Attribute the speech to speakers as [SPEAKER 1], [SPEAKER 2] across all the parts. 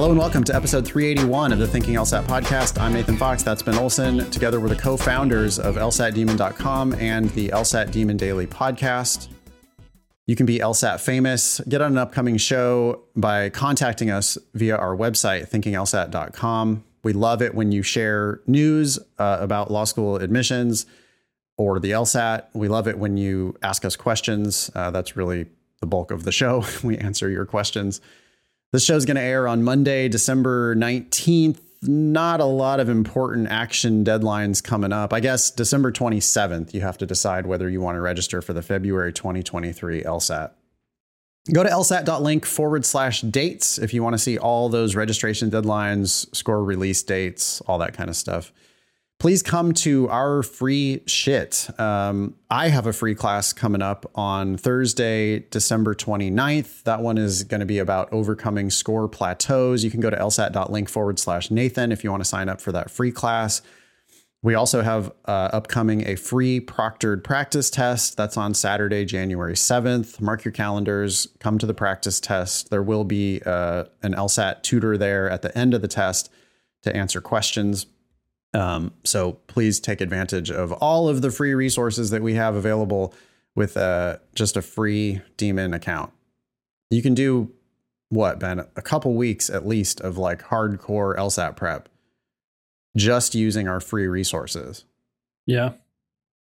[SPEAKER 1] Hello and welcome to episode 381 of the Thinking LSAT podcast. I'm Nathan Fox. That's Ben Olson. Together we're the co-founders of LSATdemon.com and the LSAT Demon Daily podcast. You can be LSAT famous. Get on an upcoming show by contacting us via our website, thinkinglsat.com. We love it when you share news uh, about law school admissions or the LSAT. We love it when you ask us questions. Uh, that's really the bulk of the show. we answer your questions. This show is going to air on Monday, December 19th. Not a lot of important action deadlines coming up. I guess December 27th, you have to decide whether you want to register for the February 2023 LSAT. Go to lsat.link forward slash dates if you want to see all those registration deadlines, score release dates, all that kind of stuff please come to our free shit. Um, I have a free class coming up on Thursday, December 29th. That one is going to be about overcoming score plateaus. You can go to lsat.link forward slash Nathan if you want to sign up for that free class. We also have uh, upcoming a free proctored practice test. That's on Saturday, January 7th. Mark your calendars, come to the practice test. There will be uh, an LSAT tutor there at the end of the test to answer questions. Um, so please take advantage of all of the free resources that we have available with uh, just a free Demon account. You can do what, Ben? A couple weeks at least of like hardcore LSAT prep just using our free resources.
[SPEAKER 2] Yeah.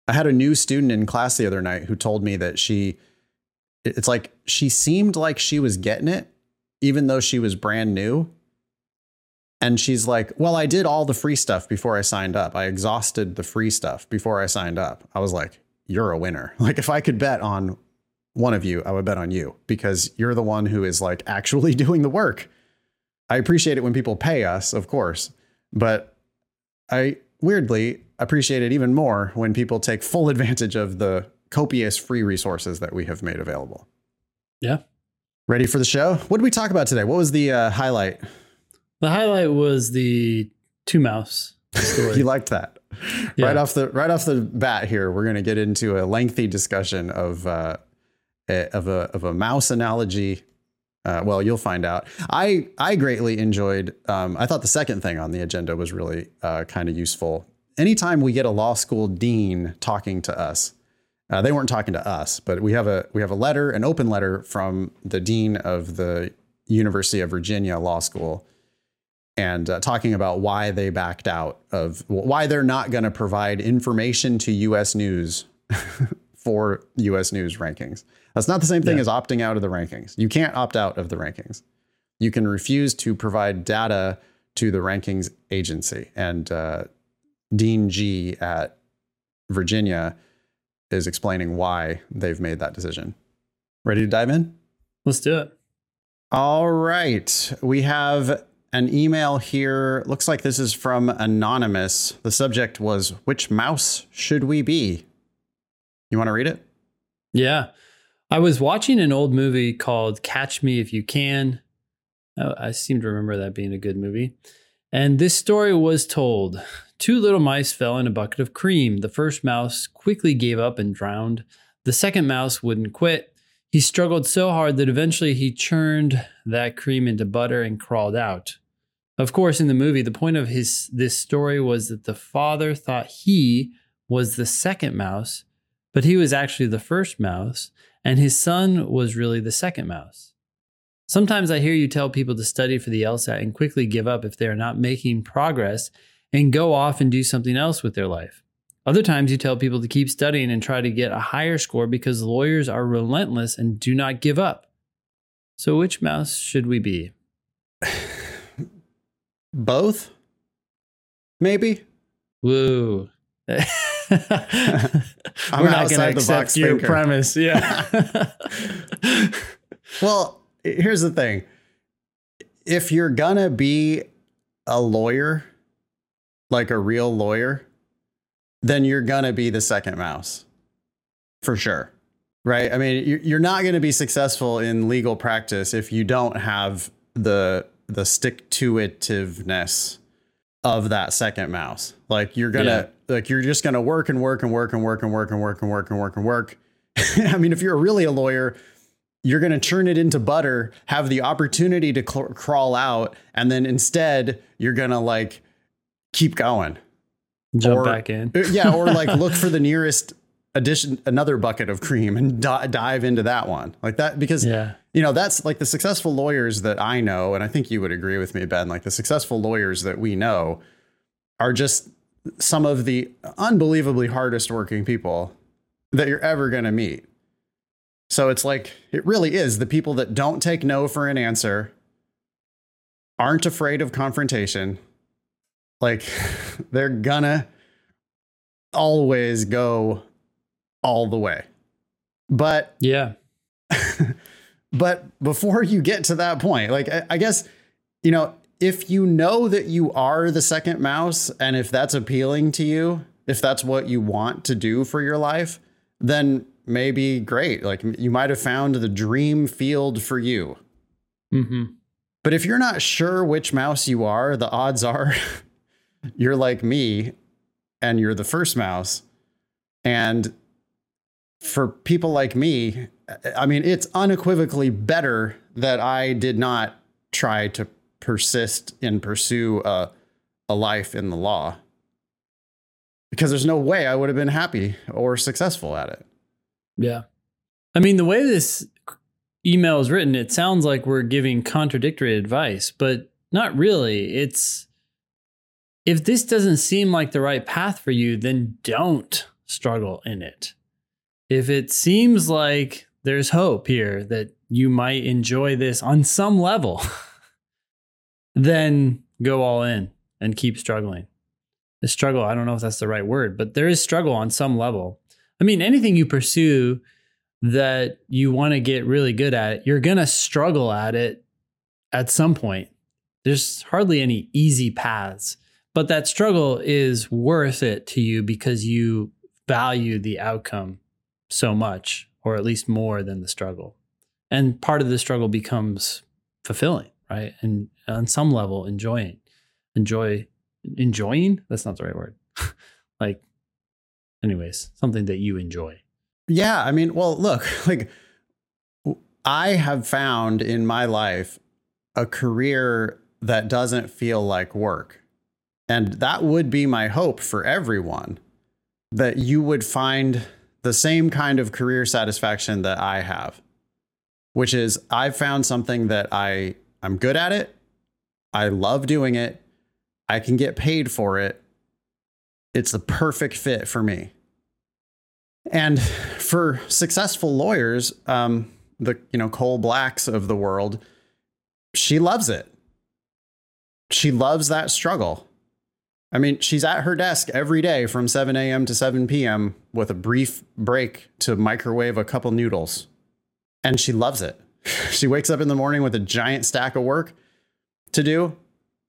[SPEAKER 1] I had a new student in class the other night who told me that she, it's like she seemed like she was getting it, even though she was brand new and she's like, Well, I did all the free stuff before I signed up. I exhausted the free stuff before I signed up. I was like, You're a winner. Like, if I could bet on one of you, I would bet on you because you're the one who is like actually doing the work. I appreciate it when people pay us, of course, but I weirdly appreciate it even more when people take full advantage of the copious free resources that we have made available.
[SPEAKER 2] Yeah.
[SPEAKER 1] Ready for the show? What did we talk about today? What was the uh, highlight?
[SPEAKER 2] The highlight was the two mouse story.
[SPEAKER 1] you liked that. Yeah. Right off the right off the bat here, we're going to get into a lengthy discussion of uh, a, of a of a mouse analogy. Uh, well, you'll find out. I I greatly enjoyed. Um, I thought the second thing on the agenda was really uh, kind of useful. Anytime we get a law school dean talking to us, uh, they weren't talking to us, but we have a we have a letter, an open letter from the dean of the University of Virginia Law School and uh, talking about why they backed out of why they're not going to provide information to US News for US News rankings. That's not the same thing yeah. as opting out of the rankings. You can't opt out of the rankings. You can refuse to provide data to the rankings agency. And uh, Dean G at Virginia is explaining why they've made that decision. Ready to dive in?
[SPEAKER 2] Let's do it.
[SPEAKER 1] All right. We have an email here. Looks like this is from Anonymous. The subject was Which mouse should we be? You want to read it?
[SPEAKER 2] Yeah. I was watching an old movie called Catch Me If You Can. Oh, I seem to remember that being a good movie. And this story was told. Two little mice fell in a bucket of cream. The first mouse quickly gave up and drowned. The second mouse wouldn't quit. He struggled so hard that eventually he churned that cream into butter and crawled out. Of course, in the movie, the point of his this story was that the father thought he was the second mouse, but he was actually the first mouse, and his son was really the second mouse. Sometimes I hear you tell people to study for the LSAT and quickly give up if they are not making progress and go off and do something else with their life. Other times you tell people to keep studying and try to get a higher score because lawyers are relentless and do not give up. So, which mouse should we be?
[SPEAKER 1] Both? Maybe?
[SPEAKER 2] Woo. We're not going to accept your thinker. premise. Yeah.
[SPEAKER 1] well, here's the thing. If you're going to be a lawyer, like a real lawyer, then you're going to be the second mouse for sure. Right. I mean, you're not going to be successful in legal practice if you don't have the the stick to itiveness of that second mouse. Like you're gonna yeah. like you're just gonna work and work and work and work and work and work and work and work and work. I mean, if you're really a lawyer, you're to churn it into butter, have the opportunity to cl- crawl out, and then instead you're to like keep going.
[SPEAKER 2] Jump
[SPEAKER 1] Or-
[SPEAKER 2] back in.
[SPEAKER 1] Uh, yeah, or like look for the nearest addition, another bucket of cream and di- dive into that one like that because
[SPEAKER 2] Yeah.
[SPEAKER 1] you know that's like the successful lawyers that I know, and I think you would agree with me, Ben. Like the successful lawyers that we know are just some of the unbelievably hardest working people that you're ever going to meet. So it's like it really is the people that don't take no for an answer, aren't afraid of confrontation. Like they're gonna always go all the way. But
[SPEAKER 2] Yeah.
[SPEAKER 1] but before you get to that point, like I, I guess, you know, if you know that you are the second mouse and if that's appealing to you, if that's what you want to do for your life, then maybe great. Like you might have found the dream field for you.
[SPEAKER 2] hmm
[SPEAKER 1] But if you're not sure which mouse you are, the odds are you're like me and you're the first mouse. And for people like me, I mean, it's unequivocally better that I did not try to persist and pursue a, a life in the law because there's no way I would have been happy or successful at it.
[SPEAKER 2] Yeah. I mean, the way this email is written, it sounds like we're giving contradictory advice, but not really. It's if this doesn't seem like the right path for you, then don't struggle in it. If it seems like there's hope here that you might enjoy this on some level, then go all in and keep struggling. The struggle, I don't know if that's the right word, but there is struggle on some level. I mean, anything you pursue that you want to get really good at, you're going to struggle at it at some point. There's hardly any easy paths, but that struggle is worth it to you because you value the outcome so much, or at least more than the struggle. And part of the struggle becomes fulfilling, right? And on some level, enjoying, enjoy, enjoying. That's not the right word. like, anyways, something that you enjoy.
[SPEAKER 1] Yeah, I mean, well, look, like I have found in my life a career that doesn't feel like work. And that would be my hope for everyone that you would find the same kind of career satisfaction that I have, which is I've found something that I I'm good at it. I love doing it. I can get paid for it. It's the perfect fit for me. And for successful lawyers, um, the you know Cole Blacks of the world, she loves it. She loves that struggle. I mean, she's at her desk every day from 7 a.m. to 7 p.m. with a brief break to microwave a couple noodles. And she loves it. She wakes up in the morning with a giant stack of work to do.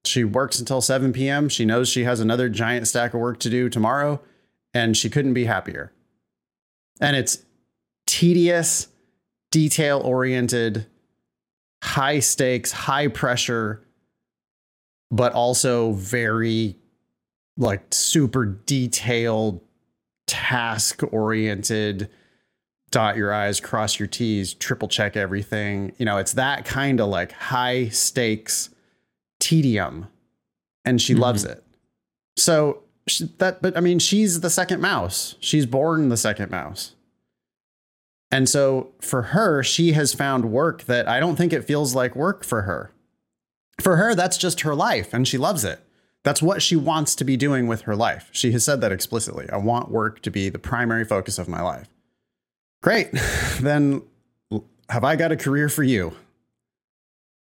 [SPEAKER 1] She works until 7 p.m. She knows she has another giant stack of work to do tomorrow, and she couldn't be happier. And it's tedious, detail oriented, high stakes, high pressure, but also very like super detailed, task oriented, dot your I's, cross your T's, triple check everything. You know, it's that kind of like high stakes tedium. And she
[SPEAKER 2] Mhm.
[SPEAKER 1] loves it. So she, that, but I mean, she's the second mouse. She's born the second mouse. And so for her, she has found work that I don't think it feels like work for her. For her, that's just her life and she loves it. That's what she wants to be doing with her life. She has said that explicitly. I want work to be the primary focus of my life. Great. Then have I got a career for you?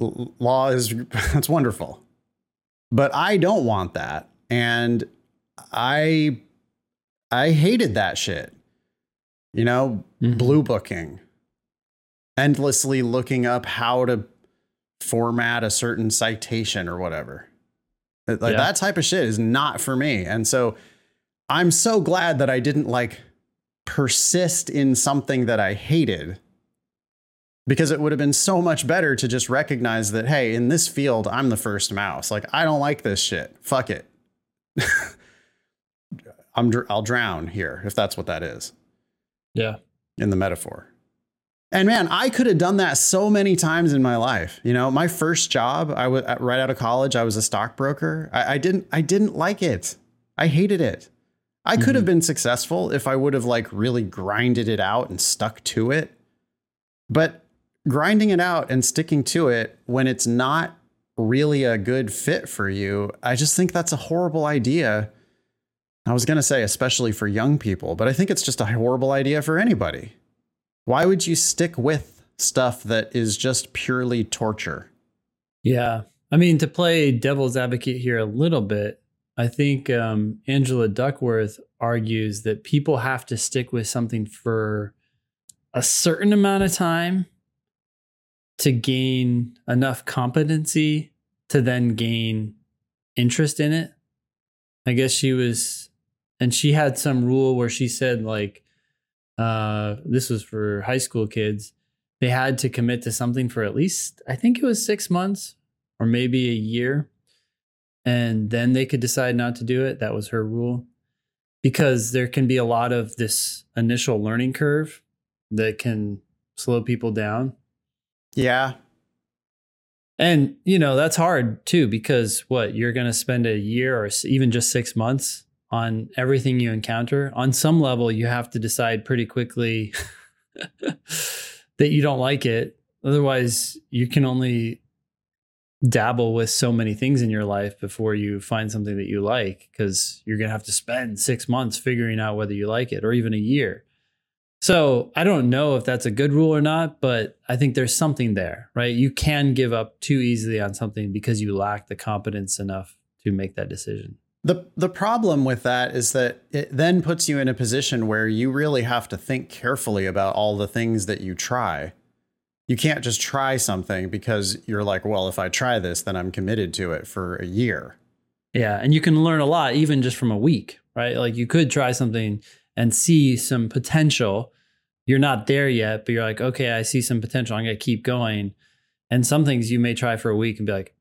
[SPEAKER 1] L- Law is that's wonderful. But I don't want that. And I I hated that shit. You know,
[SPEAKER 2] Mhm.
[SPEAKER 1] blue booking, endlessly looking up how to format a certain citation or whatever. Like
[SPEAKER 2] Yeah.
[SPEAKER 1] that type of shit is not for me. And so I'm so glad that I didn't like persist in something that I hated because it would have been so much better to just recognize that, hey, in this field, I'm the first mouse. Like, I don't like this shit. Fuck it. I'm, dr- I'll drown here if that's what that is
[SPEAKER 2] Yeah.
[SPEAKER 1] in the metaphor. And man, I could have done that so many times in my life. You know, my first job, I was right out of college. I was a stockbroker. I, I didn't, I didn't like it. I hated it. I could have
[SPEAKER 2] mm-hmm.
[SPEAKER 1] been successful if I would have like really grinded it out and stuck to it. But grinding it out and sticking to it when it's not really a good fit for you, I just think that's a horrible idea. I was going to say, especially for young people, but I think it's just a horrible idea for anybody. Why would you stick with stuff that is just purely torture?
[SPEAKER 2] Yeah. I mean, to play devil's advocate here a little bit, I think um, Angela Duckworth argues that people have to stick with something for a certain amount of time to gain enough competency to then gain interest in it. I guess she was, and she had some rule where she said, like, uh, this was for high school kids. They had to commit to something for at least, I think it was six months or maybe a year. And then they could decide not to do it. That was her rule. Because there can be a lot of this initial learning curve that can slow people down.
[SPEAKER 1] Yeah.
[SPEAKER 2] And, you know, that's hard too, because what you're going to spend a year or even just six months on everything you encounter. On some level, you have to decide pretty quickly that you don't like it. Otherwise, you can only dabble with so many things in your life before you find something that you like, because you're going to have to spend six months figuring out whether you like it or even a year. So I don't know if that's a good rule or not, but I think there's something there, right? You can give up too easily on something because you lack the competence enough to make that decision.
[SPEAKER 1] The the problem with that is that it then puts you in a position where you really have to think carefully about all the things that you try. You can't just try something because you're like, well, if I try this, then I'm committed to it for a year.
[SPEAKER 2] Yeah. And you can learn a lot even just from a week, right? Like you could try something and see some potential. You're not there yet, but you're like, okay, I see some potential. I'm going to keep going. And some things you may try for a week and be like,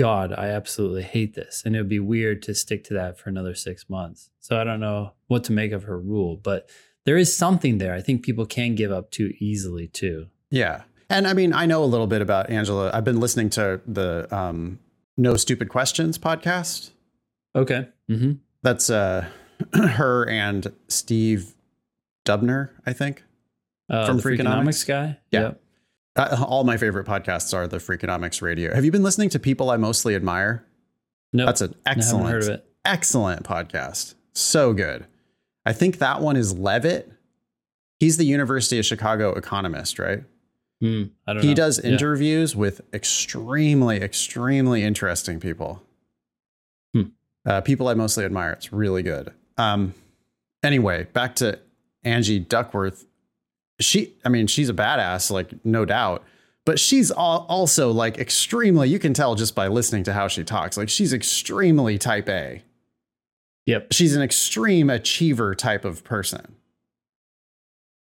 [SPEAKER 2] God, I absolutely hate this. And it would be weird to stick to that for another six months. So I don't know what to make of her rule, but there is something there. I think people can give up too easily too.
[SPEAKER 1] Yeah. And I mean, I know a little bit about Angela. I've been listening to the um, No Stupid Questions podcast.
[SPEAKER 2] Okay. Mm-hmm.
[SPEAKER 1] That's uh, her and Steve Dubner, I think.
[SPEAKER 2] Uh,
[SPEAKER 1] From
[SPEAKER 2] the Freakonomics
[SPEAKER 1] Freakonomics?
[SPEAKER 2] guy.
[SPEAKER 1] Yeah.
[SPEAKER 2] Yep.
[SPEAKER 1] Uh, all my favorite podcasts are the Freakonomics Radio. Have you been listening to People I Mostly Admire?
[SPEAKER 2] No,
[SPEAKER 1] That's an excellent,
[SPEAKER 2] heard of it.
[SPEAKER 1] excellent podcast. So good. I think that one is Levitt. He's the University of Chicago economist, right?
[SPEAKER 2] Hmm, I don't know.
[SPEAKER 1] He
[SPEAKER 2] know.
[SPEAKER 1] does
[SPEAKER 2] Yeah.
[SPEAKER 1] interviews with extremely, extremely interesting people.
[SPEAKER 2] Hmm.
[SPEAKER 1] Uh, people I mostly admire. It's really good. Um, anyway, back to Angie Duckworth. She, I mean, she's a badass, like no doubt, but she's also like extremely. You can tell just by listening to how she talks. Like she's extremely type A.
[SPEAKER 2] Yep.
[SPEAKER 1] She's an extreme achiever type of person.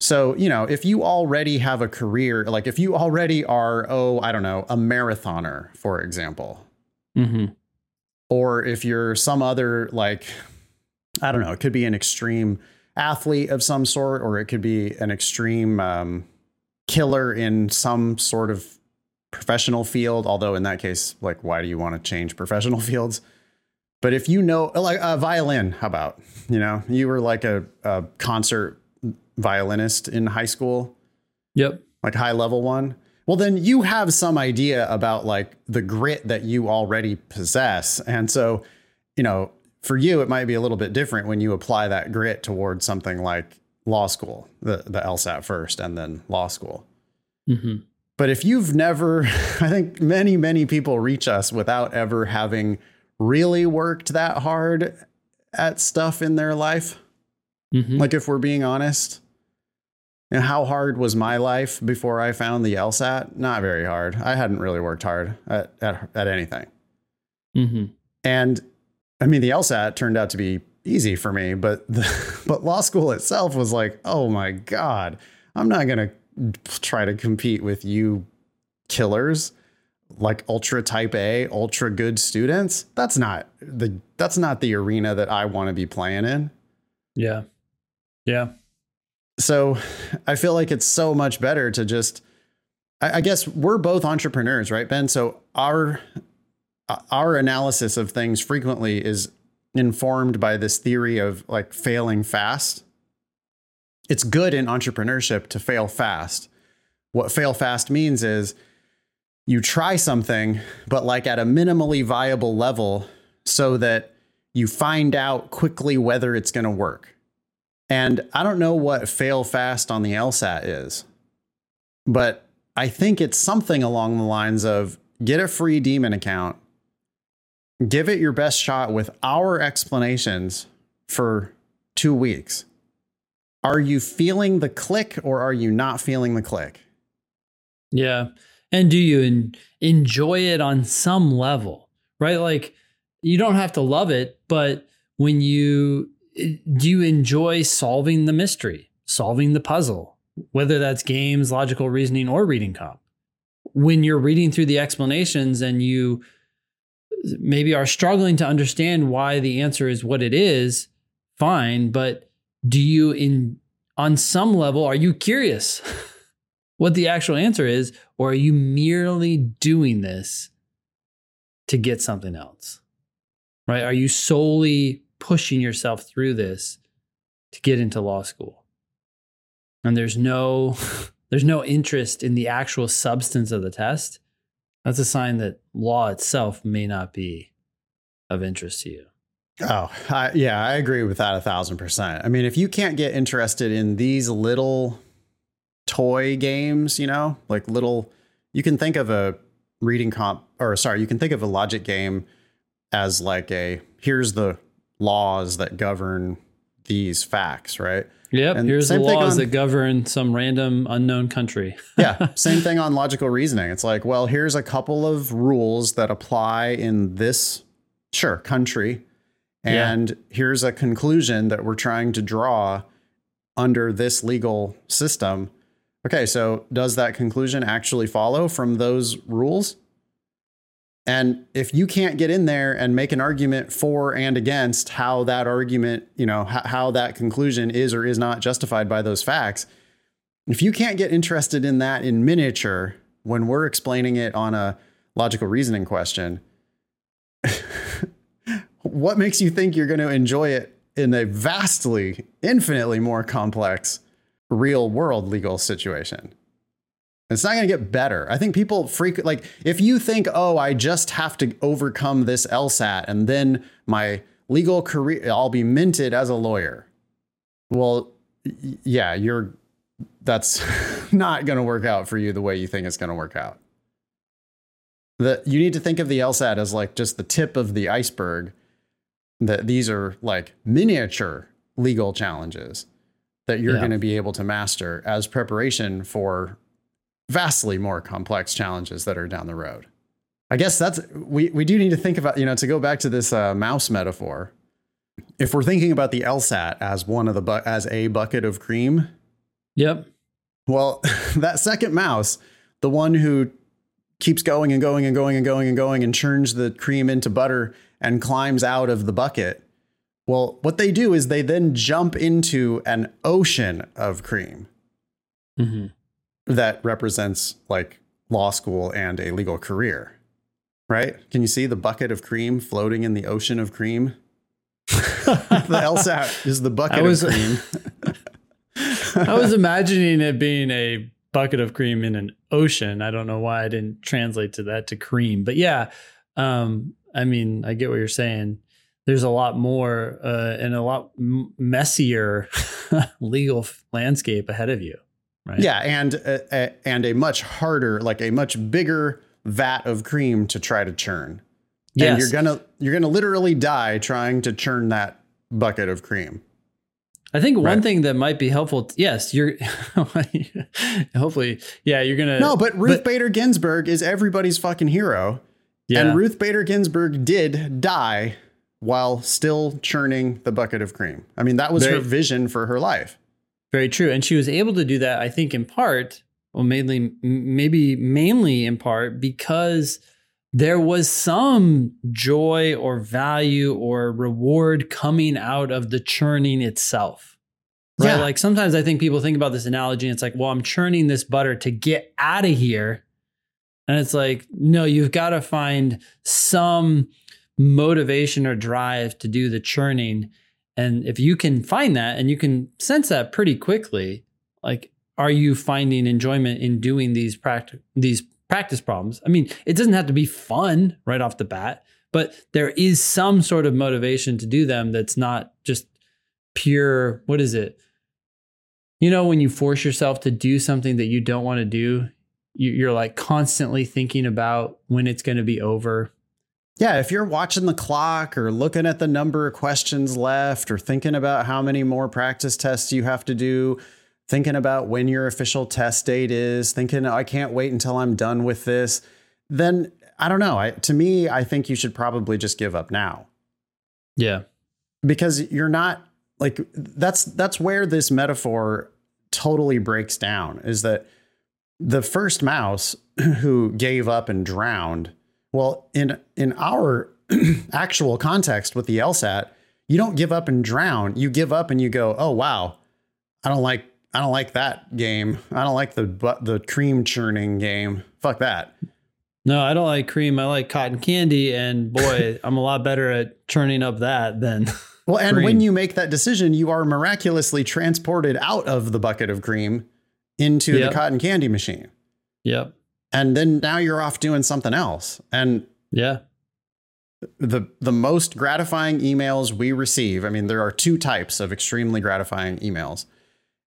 [SPEAKER 1] So, you know, if you already have a career, like if you already are, oh, I don't know, a marathoner, for example,
[SPEAKER 2] Mm-hmm.
[SPEAKER 1] or if you're some other, like, I don't know, it could be an extreme athlete of some sort, or it could be an extreme um, killer in some sort of professional field. Although, in that case, like, why do you want to change professional fields? But if you know, like a violin, how about, you know, you were like a, a concert violinist in high school,
[SPEAKER 2] Yep.
[SPEAKER 1] like high level one. Well, then you have some idea about like the grit that you already possess. And so, you know, for you, it might be a little bit different when you apply that grit towards something like law school, the, the LSAT first and then law school.
[SPEAKER 2] Mm-hmm.
[SPEAKER 1] But if you've never, I think many, many people reach us without ever having really worked that hard at stuff in their life.
[SPEAKER 2] Mm-hmm.
[SPEAKER 1] Like, if we're being honest, and how hard was my life before I found the LSAT? Not very hard. I hadn't really worked hard at, at, at anything.
[SPEAKER 2] Mm-hmm.
[SPEAKER 1] And I mean, the LSAT turned out to be easy for me, but the, but law school itself was like, oh my god, I'm not gonna try to compete with you killers like ultra type A, ultra good students. That's not the that's not the arena that I want to be playing in.
[SPEAKER 2] Yeah. Yeah.
[SPEAKER 1] So I feel like it's so much better to just, I, I guess we're both entrepreneurs, right, Ben? So our, Uh, our analysis of things frequently is informed by this theory of like failing fast. It's good in entrepreneurship to fail fast. What fail fast means is you try something, but like at a minimally viable level so that you find out quickly whether it's going to work. And I don't know what fail fast on the LSAT is, but I think it's something along the lines of get a free Demon account, give it your best shot with our explanations for two weeks. Are you feeling the click or are you not feeling the click?
[SPEAKER 2] Yeah. And do you en- enjoy it on some level, right? Like you don't have to love it, but when you do you enjoy solving the mystery, solving the puzzle, whether that's games, logical reasoning, or reading comp? When you're reading through the explanations and you maybe are struggling to understand why the answer is what it is, fine, but do you in on some level are you curious what the actual answer is or are you merely doing this to get something else? Right? Are you solely pushing yourself through this to get into law school? And there's no there's no interest in the actual substance of the test. That's a sign that law itself may not be of interest to you.
[SPEAKER 1] Oh, I, yeah, I agree with that a thousand percent. I mean, if you can't get interested in these little toy games, you know, like little, you can think of a reading comp, or sorry, you can think of a logic game as like a here's the laws that govern these facts, right?
[SPEAKER 2] Yep.
[SPEAKER 1] And
[SPEAKER 2] here's the laws
[SPEAKER 1] on-
[SPEAKER 2] that govern some random unknown country.
[SPEAKER 1] yeah, same thing on logical reasoning. It's like, well, here's a couple of rules that apply in this sure country,
[SPEAKER 2] Yeah.
[SPEAKER 1] and here's a conclusion that we're trying to draw under this legal system. Okay, so does that conclusion actually follow from those rules? And if you can't get in there and make an argument for and against how that argument, you know, how, how that conclusion is or is not justified by those facts, if you can't get interested in that in miniature when we're explaining it on a logical reasoning question, what makes you think you're going to enjoy it in a vastly, infinitely more complex real world legal situation? It's not going to get better. I think people freak like if you think, "Oh, I just have to overcome this LSAT and then my legal career I'll be minted as a lawyer." Well, yeah, you're that's not going to work out for you the way you think it's going to work out. The you need to think of the LSAT as like just the tip of the iceberg. That these are like miniature legal challenges that you're
[SPEAKER 2] Yeah.
[SPEAKER 1] going to be able to master as preparation for vastly more complex challenges that are down the road. I guess that's we we do need to think about, you know, to go back to this uh, mouse metaphor. If we're thinking about the LSAT as one of the bu- as a bucket of cream,
[SPEAKER 2] Yep.
[SPEAKER 1] well, that second mouse, the one who keeps going and going and going and going and going and churns the cream into butter and climbs out of the bucket. Well, what they do is they then jump into an ocean of cream
[SPEAKER 2] hmm
[SPEAKER 1] that represents like law school and a legal career. Right? Can you see the bucket of cream floating in the ocean of cream? the LSAT is the bucket
[SPEAKER 2] I was-
[SPEAKER 1] of cream.
[SPEAKER 2] I was imagining it being a bucket of cream in an ocean. I don't know why I didn't translate to that to cream, but yeah, um, I mean, I get what you're saying. There's a lot more uh, and a lot m- messier legal landscape ahead of you, right?
[SPEAKER 1] Yeah, and uh, and a much harder, like a much bigger vat of cream to try to churn.
[SPEAKER 2] Yes.
[SPEAKER 1] And you're gonna you're gonna literally die trying to churn that bucket of cream.
[SPEAKER 2] I think one
[SPEAKER 1] Right.
[SPEAKER 2] thing that might be helpful. yes, you're. hopefully, yeah, you're gonna.
[SPEAKER 1] No, but Ruth Bader Ginsburg is everybody's fucking hero.
[SPEAKER 2] yeah,
[SPEAKER 1] And Ruth Bader Ginsburg did die while still churning the bucket of cream. I mean, that was
[SPEAKER 2] Very-
[SPEAKER 1] her vision for her life.
[SPEAKER 2] Very true. And she was able to do that, I think, in part, well, mainly, maybe mainly in part, because there was some joy or value or reward coming out of the churning itself. Right.
[SPEAKER 1] Yeah.
[SPEAKER 2] Like sometimes I think people think about this analogy and it's like, well, I'm churning this butter to get out of here. And it's like, no, you've got to find some motivation or drive to do the churning. And if you can find that and you can sense that pretty quickly, like, are you finding enjoyment in doing these practice these practice problems? I mean, it doesn't have to be fun right off the bat, but there is some sort of motivation to do them that's not just pure, what is it? You know, when you force yourself to do something that you don't want to do, you- you're like constantly thinking about when it's going to be over.
[SPEAKER 1] Yeah, if you're watching the clock or looking at the number of questions left or thinking about how many more practice tests you have to do, thinking about when your official test date is, thinking I can't wait until I'm done with this, then I don't know. I, to me, I think you should probably just give up now
[SPEAKER 2] Yeah.
[SPEAKER 1] because you're not like that's that's where this metaphor totally breaks down is that the first mouse who gave up and drowned well in in our actual context with the LSAT you don't give up and drown you give up and you go oh wow I don't like I don't like that game I don't like the the cream churning game fuck that
[SPEAKER 2] No, I don't like cream. I like cotton candy. And boy, I'm a lot better at churning up that than.
[SPEAKER 1] Well, and
[SPEAKER 2] cream.
[SPEAKER 1] when you make that decision, you are miraculously transported out of the bucket of cream into
[SPEAKER 2] Yep.
[SPEAKER 1] the cotton candy machine.
[SPEAKER 2] Yep.
[SPEAKER 1] And then now you're off doing something else. And
[SPEAKER 2] Yeah.
[SPEAKER 1] the the most gratifying emails we receive, I mean, there are two types of extremely gratifying emails.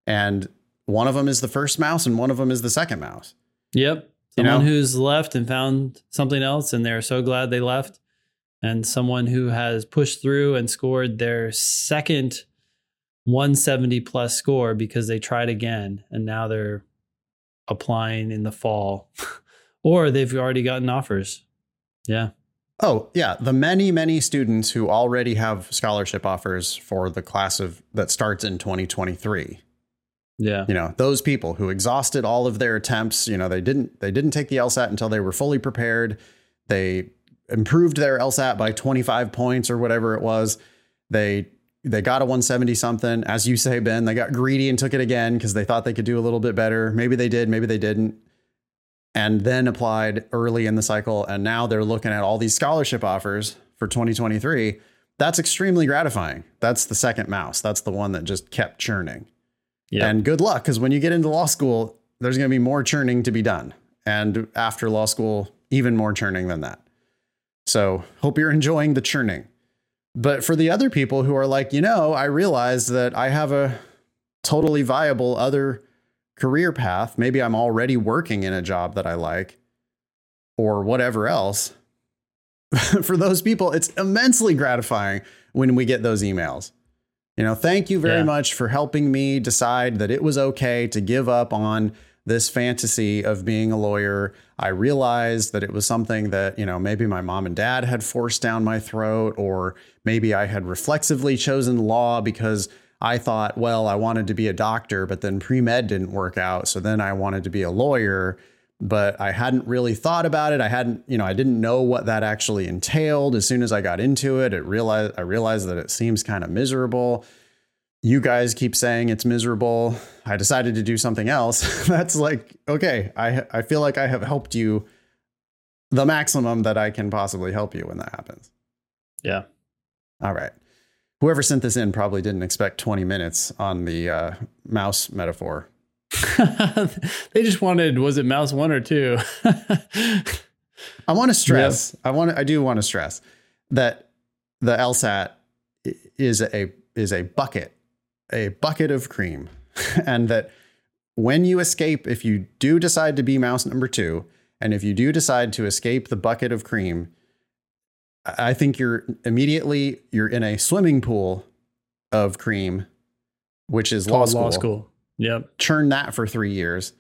[SPEAKER 1] And one of them is the first mouse and one of them is the second mouse.
[SPEAKER 2] Yep.
[SPEAKER 1] You
[SPEAKER 2] Someone
[SPEAKER 1] know?
[SPEAKER 2] who's left and found something else and they're so glad they left. And someone who has pushed through and scored their second 170 plus score because they tried again and now they're applying in the fall or they've already gotten offers. Yeah.
[SPEAKER 1] Oh, yeah, the many many students who already have scholarship offers for the class of that starts in 2023.
[SPEAKER 2] Yeah.
[SPEAKER 1] you know those people who exhausted all of their attempts you know they didn't they didn't take the lsat until they were fully prepared they improved their lsat by 25 points or whatever it was they they got a 170 something as you say ben they got greedy and took it again because they thought they could do a little bit better maybe they did maybe they didn't and then applied early in the cycle and now they're looking at all these scholarship offers for 2023 that's extremely gratifying that's the second mouse that's the one that just kept churning
[SPEAKER 2] Yeah.
[SPEAKER 1] and good luck, because when you get into law school, there's going to be more churning to be done. And after law school, even more churning than that. So hope you're enjoying the churning. But for the other people who are like, you know, I realize that I have a totally viable other career path. Maybe I'm already working in a job that I like or whatever else. for those people, it's immensely gratifying when we get those emails. You know, thank you very
[SPEAKER 2] Yeah.
[SPEAKER 1] much for helping me decide that it was okay to give up on this fantasy of being a lawyer. I realized that it was something that, you know, maybe my mom and dad had forced down my throat, or maybe I had reflexively chosen law because I thought, well, I wanted to be a doctor, but then pre med didn't work out. So then I wanted to be a lawyer, but I hadn't really thought about it. I hadn't, you know, I didn't know what that actually entailed. As soon as I got into it, it realized I realized that it seems kind of miserable. You guys keep saying it's miserable. I decided to do something else. That's like, okay, I I feel like I have helped you the maximum that I can possibly help you when that happens.
[SPEAKER 2] Yeah.
[SPEAKER 1] All right. Whoever sent this in probably didn't expect 20 minutes on the uh, mouse metaphor.
[SPEAKER 2] they just wanted, was it mouse one or two?
[SPEAKER 1] I want to stress. I want. I do want to stress that the LSAT is a is a bucket, a bucket of cream, and that when you escape, if you do decide to be mouse number two, and if you do decide to escape the bucket of cream, I think you're immediately you're in a swimming pool of cream, which is law school.
[SPEAKER 2] law school. Yep.
[SPEAKER 1] churn that for three years.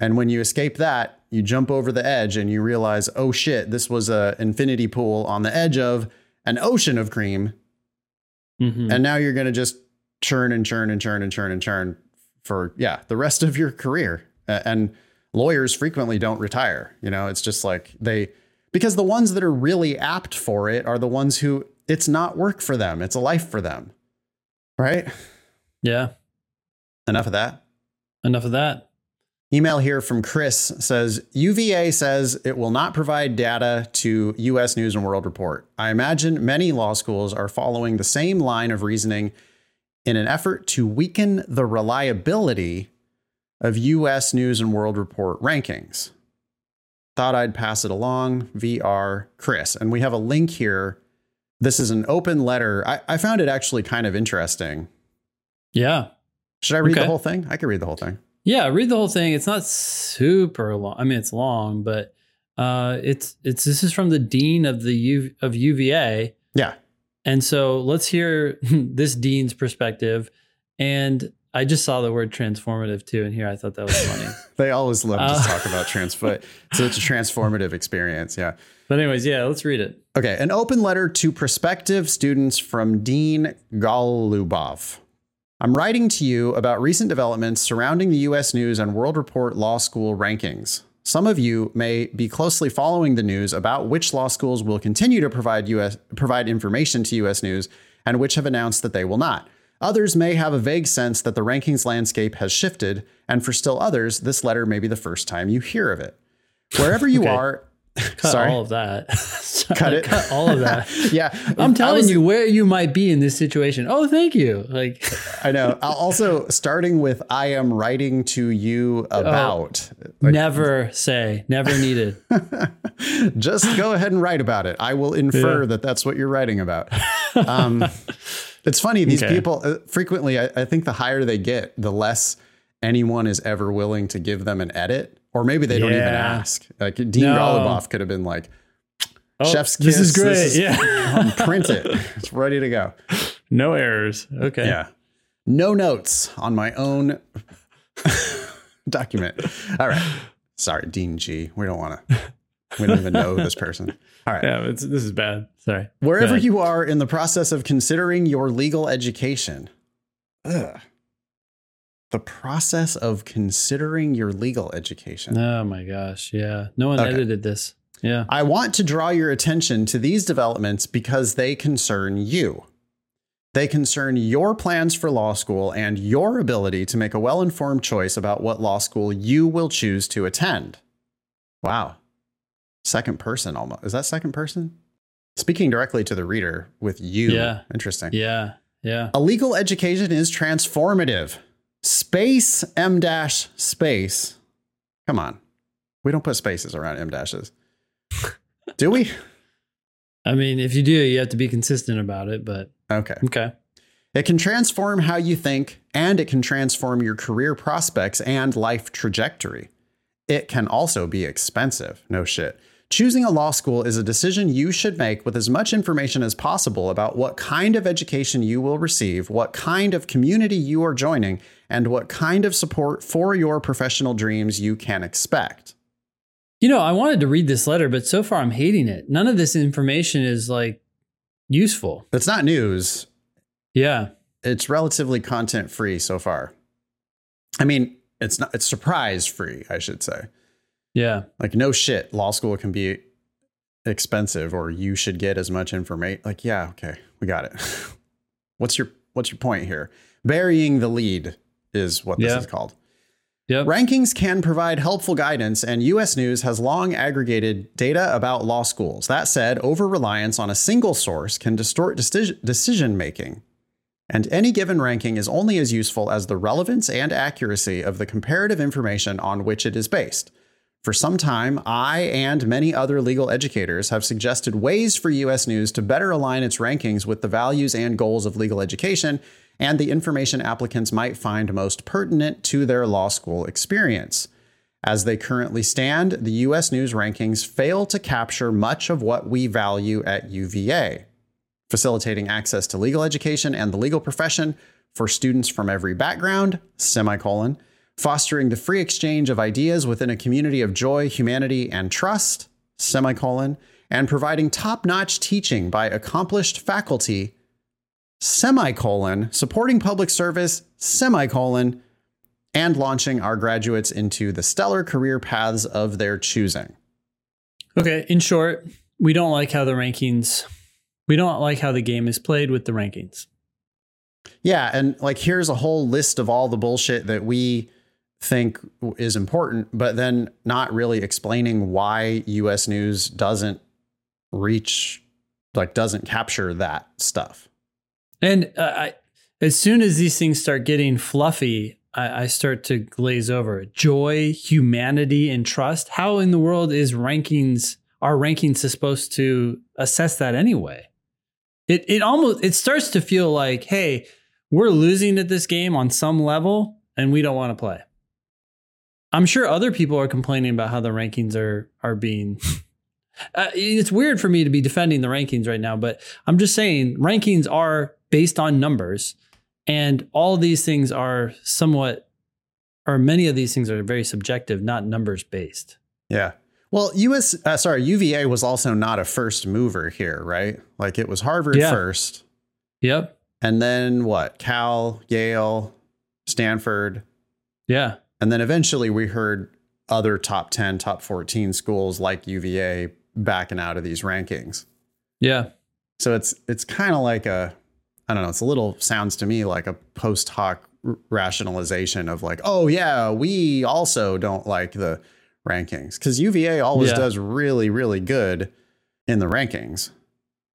[SPEAKER 1] And when you escape that, you jump over the edge and you realize, oh shit, this was a infinity pool on the edge of an ocean of cream.
[SPEAKER 2] Mhm.
[SPEAKER 1] And now you're going to just churn and churn and churn and churn and churn for, yeah, the rest of your career. And lawyers frequently don't retire. You know, it's just like they, because the ones that are really apt for it are the ones who it's not work for them, it's a life for them. Right.
[SPEAKER 2] Yeah.
[SPEAKER 1] Enough of that.
[SPEAKER 2] Enough of that.
[SPEAKER 1] Email here from Chris says UVA says it will not provide data to US News and World Report. I imagine many law schools are following the same line of reasoning in an effort to weaken the reliability of US News and World Report rankings. Thought I'd pass it along. VR Chris. And we have a link here. This is an open letter. I, I found it actually kind of interesting.
[SPEAKER 2] Yeah.
[SPEAKER 1] Should I read
[SPEAKER 2] Okay.
[SPEAKER 1] the whole thing? I could read the whole thing.
[SPEAKER 2] Yeah, read the whole thing. It's not super long. I mean, it's long, but uh, it's it's this is from the dean of the U, of UVA,
[SPEAKER 1] Yeah.
[SPEAKER 2] And so let's hear this dean's perspective. And I just saw the word transformative too in here. I thought that was funny.
[SPEAKER 1] They always love
[SPEAKER 2] Uh,
[SPEAKER 1] to talk about transfer. so it's a transformative experience. Yeah.
[SPEAKER 2] but anyways, yeah, let's read it.
[SPEAKER 1] Okay. An open letter to prospective students from Dean Goluboff. I'm writing to you about recent developments surrounding the U.S. News and World Report Law School rankings. Some of you may be closely following the news about which law schools will continue to provide US provide information to U.S. News and which have announced that they will not. Others may have a vague sense that the rankings landscape has shifted, and for still others, this letter may be the first time you hear of it. Wherever you
[SPEAKER 2] Okay.
[SPEAKER 1] are,
[SPEAKER 2] Cut
[SPEAKER 1] Sorry?
[SPEAKER 2] all of that.
[SPEAKER 1] Cut it.
[SPEAKER 2] Cut all of that.
[SPEAKER 1] yeah,
[SPEAKER 2] I'm telling
[SPEAKER 1] was-
[SPEAKER 2] you where you might be in this situation. Oh, thank you. Like,
[SPEAKER 1] I know. Al- Also, starting with "I am writing to you about." Like,
[SPEAKER 2] never say, never needed.
[SPEAKER 1] just go ahead and write about it. I will infer
[SPEAKER 2] Yeah.
[SPEAKER 1] that that's what you're writing about. Um, it's funny. These
[SPEAKER 2] Okay.
[SPEAKER 1] people uh, frequently. I, I think the higher they get, the less anyone is ever willing to give them an edit, or maybe they don't even ask. Like Dean
[SPEAKER 2] No.
[SPEAKER 1] Goluboff could have been like,
[SPEAKER 2] Oh,
[SPEAKER 1] "Chef's
[SPEAKER 2] this is
[SPEAKER 1] kiss,
[SPEAKER 2] great. yeah.
[SPEAKER 1] um, print it. It's ready to go."
[SPEAKER 2] No errors. Okay.
[SPEAKER 1] Yeah. No notes on my own document. All right. Sorry, Dean G. We don't want to. We don't even know this person. All right.
[SPEAKER 2] Yeah, it's, this is bad. Sorry.
[SPEAKER 1] Wherever
[SPEAKER 2] ahead.
[SPEAKER 1] you are in the process of considering your legal education, ugh. The process of considering your legal education.
[SPEAKER 2] Oh my gosh. Yeah. No one
[SPEAKER 1] Okay.
[SPEAKER 2] edited this. Yeah.
[SPEAKER 1] I want to draw your attention to these developments because they concern you. They concern your plans for law school and your ability to make a well informed choice about what law school you will choose to attend. Wow. Second person almost. Is that second person? Speaking directly to the reader with you.
[SPEAKER 2] Yeah.
[SPEAKER 1] Interesting.
[SPEAKER 2] Yeah. Yeah.
[SPEAKER 1] A legal education is transformative. Space em dash space. Come on. We don't put spaces around em dashes. Do we?
[SPEAKER 2] I mean, if you do, you have to be consistent about it, but
[SPEAKER 1] Okay.
[SPEAKER 2] okay.
[SPEAKER 1] It can transform how you think and it can transform your career prospects and life trajectory. It can also be expensive. No shit. Choosing a law school is a decision you should make with as much information as possible about what kind of education you will receive, what kind of community you are joining, and what kind of support for your professional dreams you can expect.
[SPEAKER 2] You know, I wanted to read this letter, but so far I'm hating it. None of this information is like useful.
[SPEAKER 1] It's not news,
[SPEAKER 2] Yeah.
[SPEAKER 1] it's relatively content free so far. I mean, it's not it's surprise free, I should say.
[SPEAKER 2] Yeah.
[SPEAKER 1] Like no shit, law school can be expensive or you should get as much information. Like yeah, okay, we got it. what's your what's your point here? Burying the lead is what this
[SPEAKER 2] Yeah.
[SPEAKER 1] is called.
[SPEAKER 2] Yep.
[SPEAKER 1] Rankings can provide helpful guidance, and US News has long aggregated data about law schools. That said, over reliance on a single source can distort decision making. And any given ranking is only as useful as the relevance and accuracy of the comparative information on which it is based. For some time, I and many other legal educators have suggested ways for US News to better align its rankings with the values and goals of legal education and the information applicants might find most pertinent to their law school experience. As they currently stand, the US News rankings fail to capture much of what we value at UVA facilitating access to legal education and the legal profession for students from every background, semicolon, fostering the free exchange of ideas within a community of joy, humanity, and trust, semicolon, and providing top-notch teaching by accomplished faculty, semicolon, supporting public service, semicolon, and launching our graduates into the stellar career paths of their choosing.
[SPEAKER 2] Okay. In short, we don't like how the rankings, we don't like how the game is played with the rankings.
[SPEAKER 1] Yeah, and like here's a whole list of all the bullshit that we think is important, but then not really explaining why US news doesn't reach like doesn't capture that stuff.
[SPEAKER 2] And uh, I, as soon as these things start getting fluffy, I, I start to glaze over. Joy, humanity, and trust. How in the world is rankings? Are rankings supposed to assess that anyway? It it almost it starts to feel like, hey, we're losing at this game on some level, and we don't want to play. I'm sure other people are complaining about how the rankings are are being. uh, it's weird for me to be defending the rankings right now, but I'm just saying rankings are based on numbers, and all these things are somewhat, or many of these things are very subjective, not numbers based.
[SPEAKER 1] Yeah. Well, US, uh, sorry, UVA was also not a first mover here, right? Like it was Harvard
[SPEAKER 2] Yeah.
[SPEAKER 1] first,
[SPEAKER 2] Yep.
[SPEAKER 1] and then what? Cal, Yale, Stanford,
[SPEAKER 2] Yeah.
[SPEAKER 1] and then eventually we heard other top 10, top 14 schools like UVA backing out of these rankings.
[SPEAKER 2] Yeah.
[SPEAKER 1] So it's it's kind of like a I don't know, it's a little sounds to me like a post hoc r- rationalization of like, oh yeah, we also don't like the rankings cuz UVA always
[SPEAKER 2] Yeah.
[SPEAKER 1] does really really good in the rankings.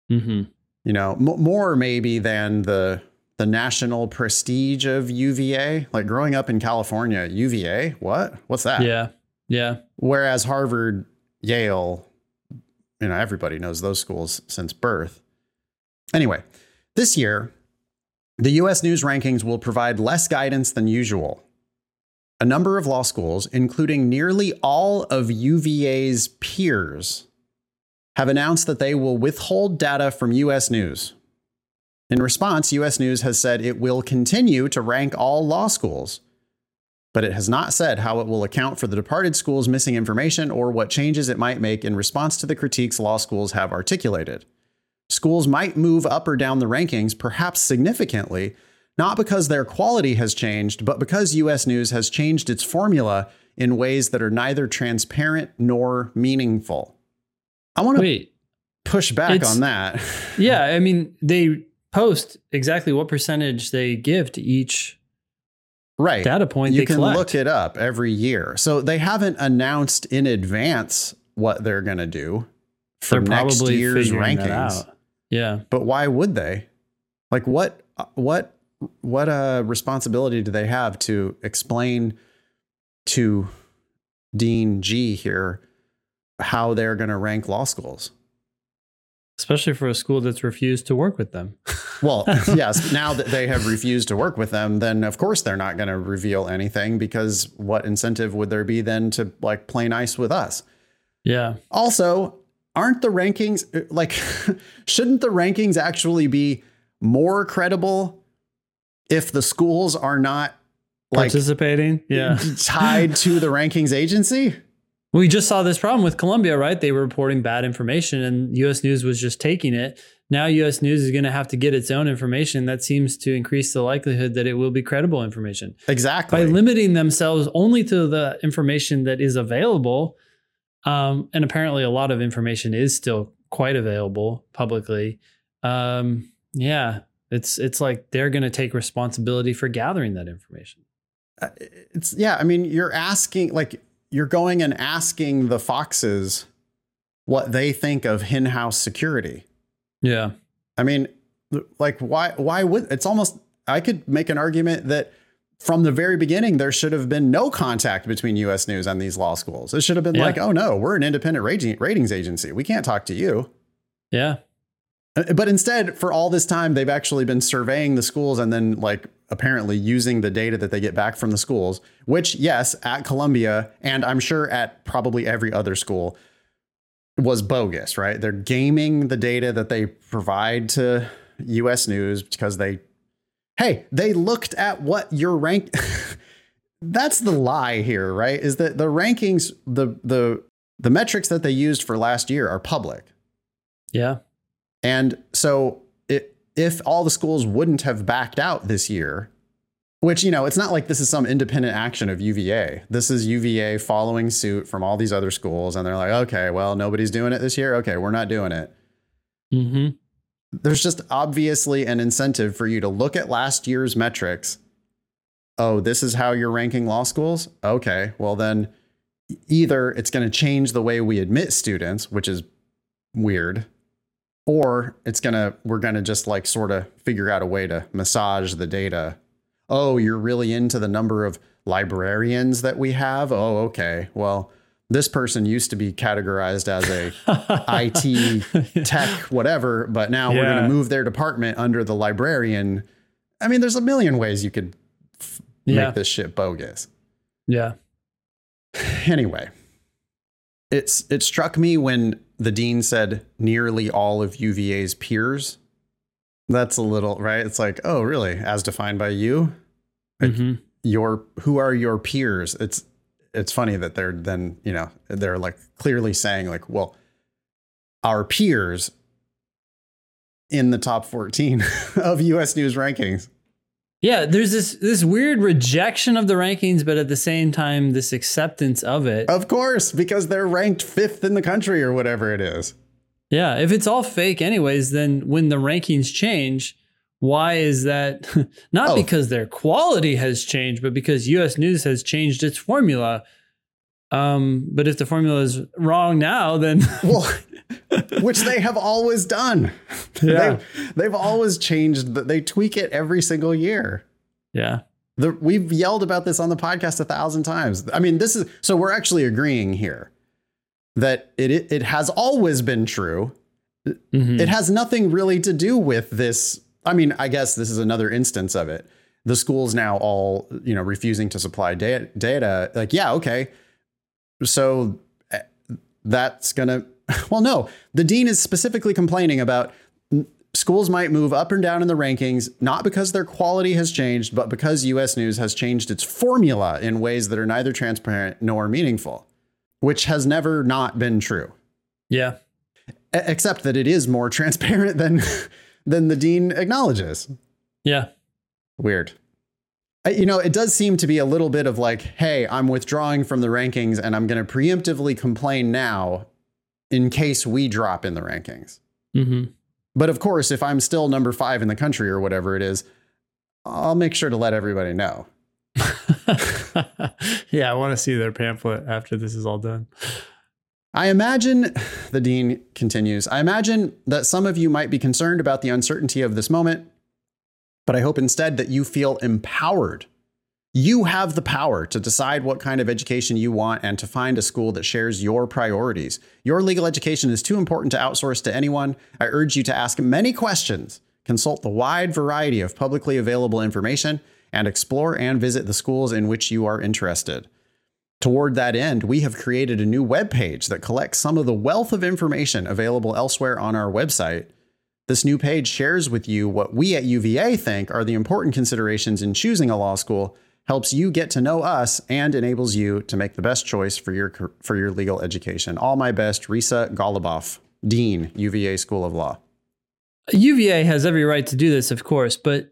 [SPEAKER 2] hmm
[SPEAKER 1] You know, m- more maybe than the the national prestige of UVA. Like growing up in California, UVA, what? What's that?
[SPEAKER 2] Yeah. Yeah.
[SPEAKER 1] Whereas Harvard, Yale, you know, everybody knows those schools since birth. Anyway, this year, the US News rankings will provide less guidance than usual. A number of law schools, including nearly all of UVA's peers, have announced that they will withhold data from US News. In response, US News has said it will continue to rank all law schools but it has not said how it will account for the departed school's missing information or what changes it might make in response to the critiques law schools have articulated. Schools might move up or down the rankings, perhaps significantly, not because their quality has changed, but because US News has changed its formula in ways that are neither transparent nor meaningful. I want to
[SPEAKER 2] Wait.
[SPEAKER 1] push back on that.
[SPEAKER 2] Yeah. I mean, they post exactly what percentage they give to each
[SPEAKER 1] right.
[SPEAKER 2] data point
[SPEAKER 1] you can
[SPEAKER 2] collect.
[SPEAKER 1] look it up every year. So they haven't announced in advance what they're going to do for
[SPEAKER 2] They're
[SPEAKER 1] next year's rankings.
[SPEAKER 2] Yeah.
[SPEAKER 1] But why would they? Like what what what uh responsibility do they have to explain to Dean G here how they're going to rank law schools?
[SPEAKER 2] Especially for a school that's refused to work with them.
[SPEAKER 1] Well, yes, now that they have refused to work with them, then of course they're not going to reveal anything because what incentive would there be then to like play nice with us?
[SPEAKER 2] Yeah.
[SPEAKER 1] Also, aren't the rankings uh, like shouldn't the rankings actually be more credible if the schools are not like
[SPEAKER 2] Participating. Yeah.
[SPEAKER 1] tied to the rankings agency?
[SPEAKER 2] We just saw this problem with Columbia, right? They were reporting bad information and US News was just taking it. Now US News is going to have to get its own information that seems to increase the likelihood that it will be credible information.
[SPEAKER 1] Exactly.
[SPEAKER 2] By limiting themselves only to the information that is available, um, and apparently a lot of information is still quite available publicly. Um, yeah, it's it's like they're going to take responsibility for gathering that information.
[SPEAKER 1] Uh, it's yeah, I mean, you're asking like you're going and asking the foxes what they think of hen-house security.
[SPEAKER 2] Yeah.
[SPEAKER 1] I mean, like why why would it's almost I could make an argument that from the very beginning there should have been no contact between US News and these law schools. It should have been
[SPEAKER 2] Yeah.
[SPEAKER 1] like, "Oh no, we're an independent rating, ratings agency. We can't talk to you."
[SPEAKER 2] Yeah.
[SPEAKER 1] Uh, But instead, for all this time, they've actually been surveying the schools and then, like, apparently using the data that they get back from the schools, which, yes, at Columbia, and I'm sure at probably every other school, was bogus, right? They're gaming the data that they provide to US News because they, hey, they looked at what your rank. That's the lie here, right? Is that the rankings, the, the, the metrics that they used for last year are public.
[SPEAKER 2] Yeah.
[SPEAKER 1] And so it, if all the schools wouldn't have backed out this year, which, you know, it's not like this is some independent action of UVA. This is UVA following suit from all these other schools. And they're like, okay, well, nobody's doing it this year. Okay, we're not doing it.
[SPEAKER 2] Mm-hmm.
[SPEAKER 1] There's just obviously an incentive for you to look at last year's metrics. Oh, this is how you're ranking law schools? Okay, well, then either it's going to change the way we admit students, which is weird, or it's going to, we're going to just like sort of figure out a way to massage the data. Oh, you're really into the number of librarians that we have? Oh, okay. Well, this person used to be categorized as a IT tech whatever, but now we're going to move their department under the librarian. I mean, there's a million ways you could f-
[SPEAKER 2] Yeah.
[SPEAKER 1] make this shit bogus.
[SPEAKER 2] Yeah.
[SPEAKER 1] Anyway, it's it struck me when the dean said nearly all of UVA's peers. That's a little right. It's like, oh, really? As defined by you, Like-
[SPEAKER 2] Mhm.
[SPEAKER 1] your who are your peers? It's it's funny that they're then you know they're like clearly saying like, well, our peers in the top fourteen of U.S. News rankings.
[SPEAKER 2] Yeah, there's this this weird rejection of the rankings, but at the same time, this acceptance of it.
[SPEAKER 1] Of course, because they're ranked fifth in the country or whatever it is.
[SPEAKER 2] Yeah, if it's all fake anyways, then when the rankings change, why is that? Not
[SPEAKER 1] Oh.
[SPEAKER 2] because their quality has changed, but because US News has changed its formula. Um, but if the formula is wrong now, then
[SPEAKER 1] Well, which they have always done.
[SPEAKER 2] Yeah.
[SPEAKER 1] They've, they've always changed. the- They tweak it every single year.
[SPEAKER 2] yeah.
[SPEAKER 1] The, we've yelled about this on the podcast a thousand times. I mean, this is so we're actually agreeing here that it it, it has always been true.
[SPEAKER 2] Mhm.
[SPEAKER 1] It has nothing really to do with this. I mean, I guess this is another instance of it. The schools now all, you know, refusing to supply data. data like, yeah, okay. So eh, that's going to, well, no, the dean is specifically complaining about schools might move up and down in the rankings, not because their quality has changed, but because US News has changed its formula in ways that are neither transparent nor meaningful, which has never not been true
[SPEAKER 2] Yeah.
[SPEAKER 1] Except that it is more transparent than than the dean acknowledges.
[SPEAKER 2] Yeah.
[SPEAKER 1] Weird. You know, it does seem to be a little bit of like, hey, I'm withdrawing from the rankings and I'm going to preemptively complain now in case we drop in the rankings.
[SPEAKER 2] hmm
[SPEAKER 1] But of course, if I'm still number five in the country or whatever it is, I'll make sure to let everybody know.
[SPEAKER 2] yeah, I want to see their pamphlet after this is all done.
[SPEAKER 1] I imagine, the dean continues, I imagine that some of you might be concerned about the uncertainty of this moment, but I hope instead that you feel empowered. You have the power to decide what kind of education you want and to find a school that shares your priorities. Your legal education is too important to outsource to anyone. I urge you to ask many questions, consult the wide variety of publicly available information, and explore and visit the schools in which you are interested. Toward that end, we have created a new web page that collects some of the wealth of information available elsewhere on our website. This new page shares with you what we at UVA think are the important considerations in choosing a law school, helps you get to know us, and enables you to make the best choice for your for your legal education. All my best, Risa Goluboff, Dean, UVA School of Law.
[SPEAKER 2] UVA has every right to do this, of course, but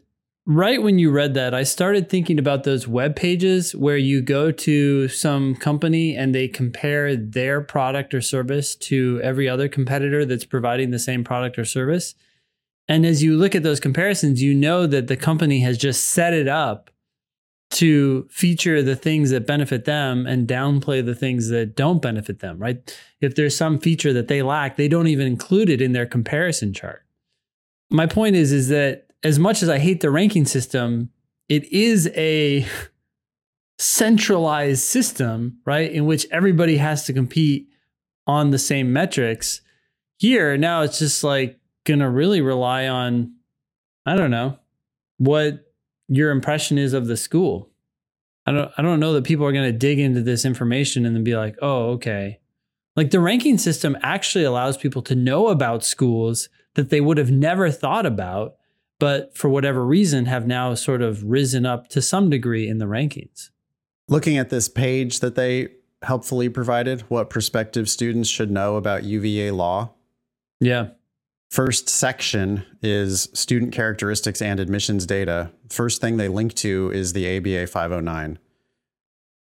[SPEAKER 2] right when you read that, I started thinking about those web pages where you go to some company and they compare their product or service to every other competitor that's providing the same product or service. And as you look at those comparisons, you know that the company has just set it up to feature the things that benefit them and downplay the things that don't benefit them, right? If there's some feature that they lack, they don't even include it in their comparison chart my point is is that as much as I hate the ranking system, it is a centralized system, right? In which everybody has to compete on the same metrics. Here, now it's just like going to really rely on I don't know what your impression is of the school. I don't I don't know that people are going to dig into this information and then be like, "Oh, okay." Like the ranking system actually allows people to know about schools that they would have never thought about, but for whatever reason have now sort of risen up to some degree in the rankings.
[SPEAKER 1] Looking at this page that they helpfully provided, what prospective students should know about UVA law.
[SPEAKER 2] Yeah.
[SPEAKER 1] First section is student characteristics and admissions data. First thing they link to is the ABA 509.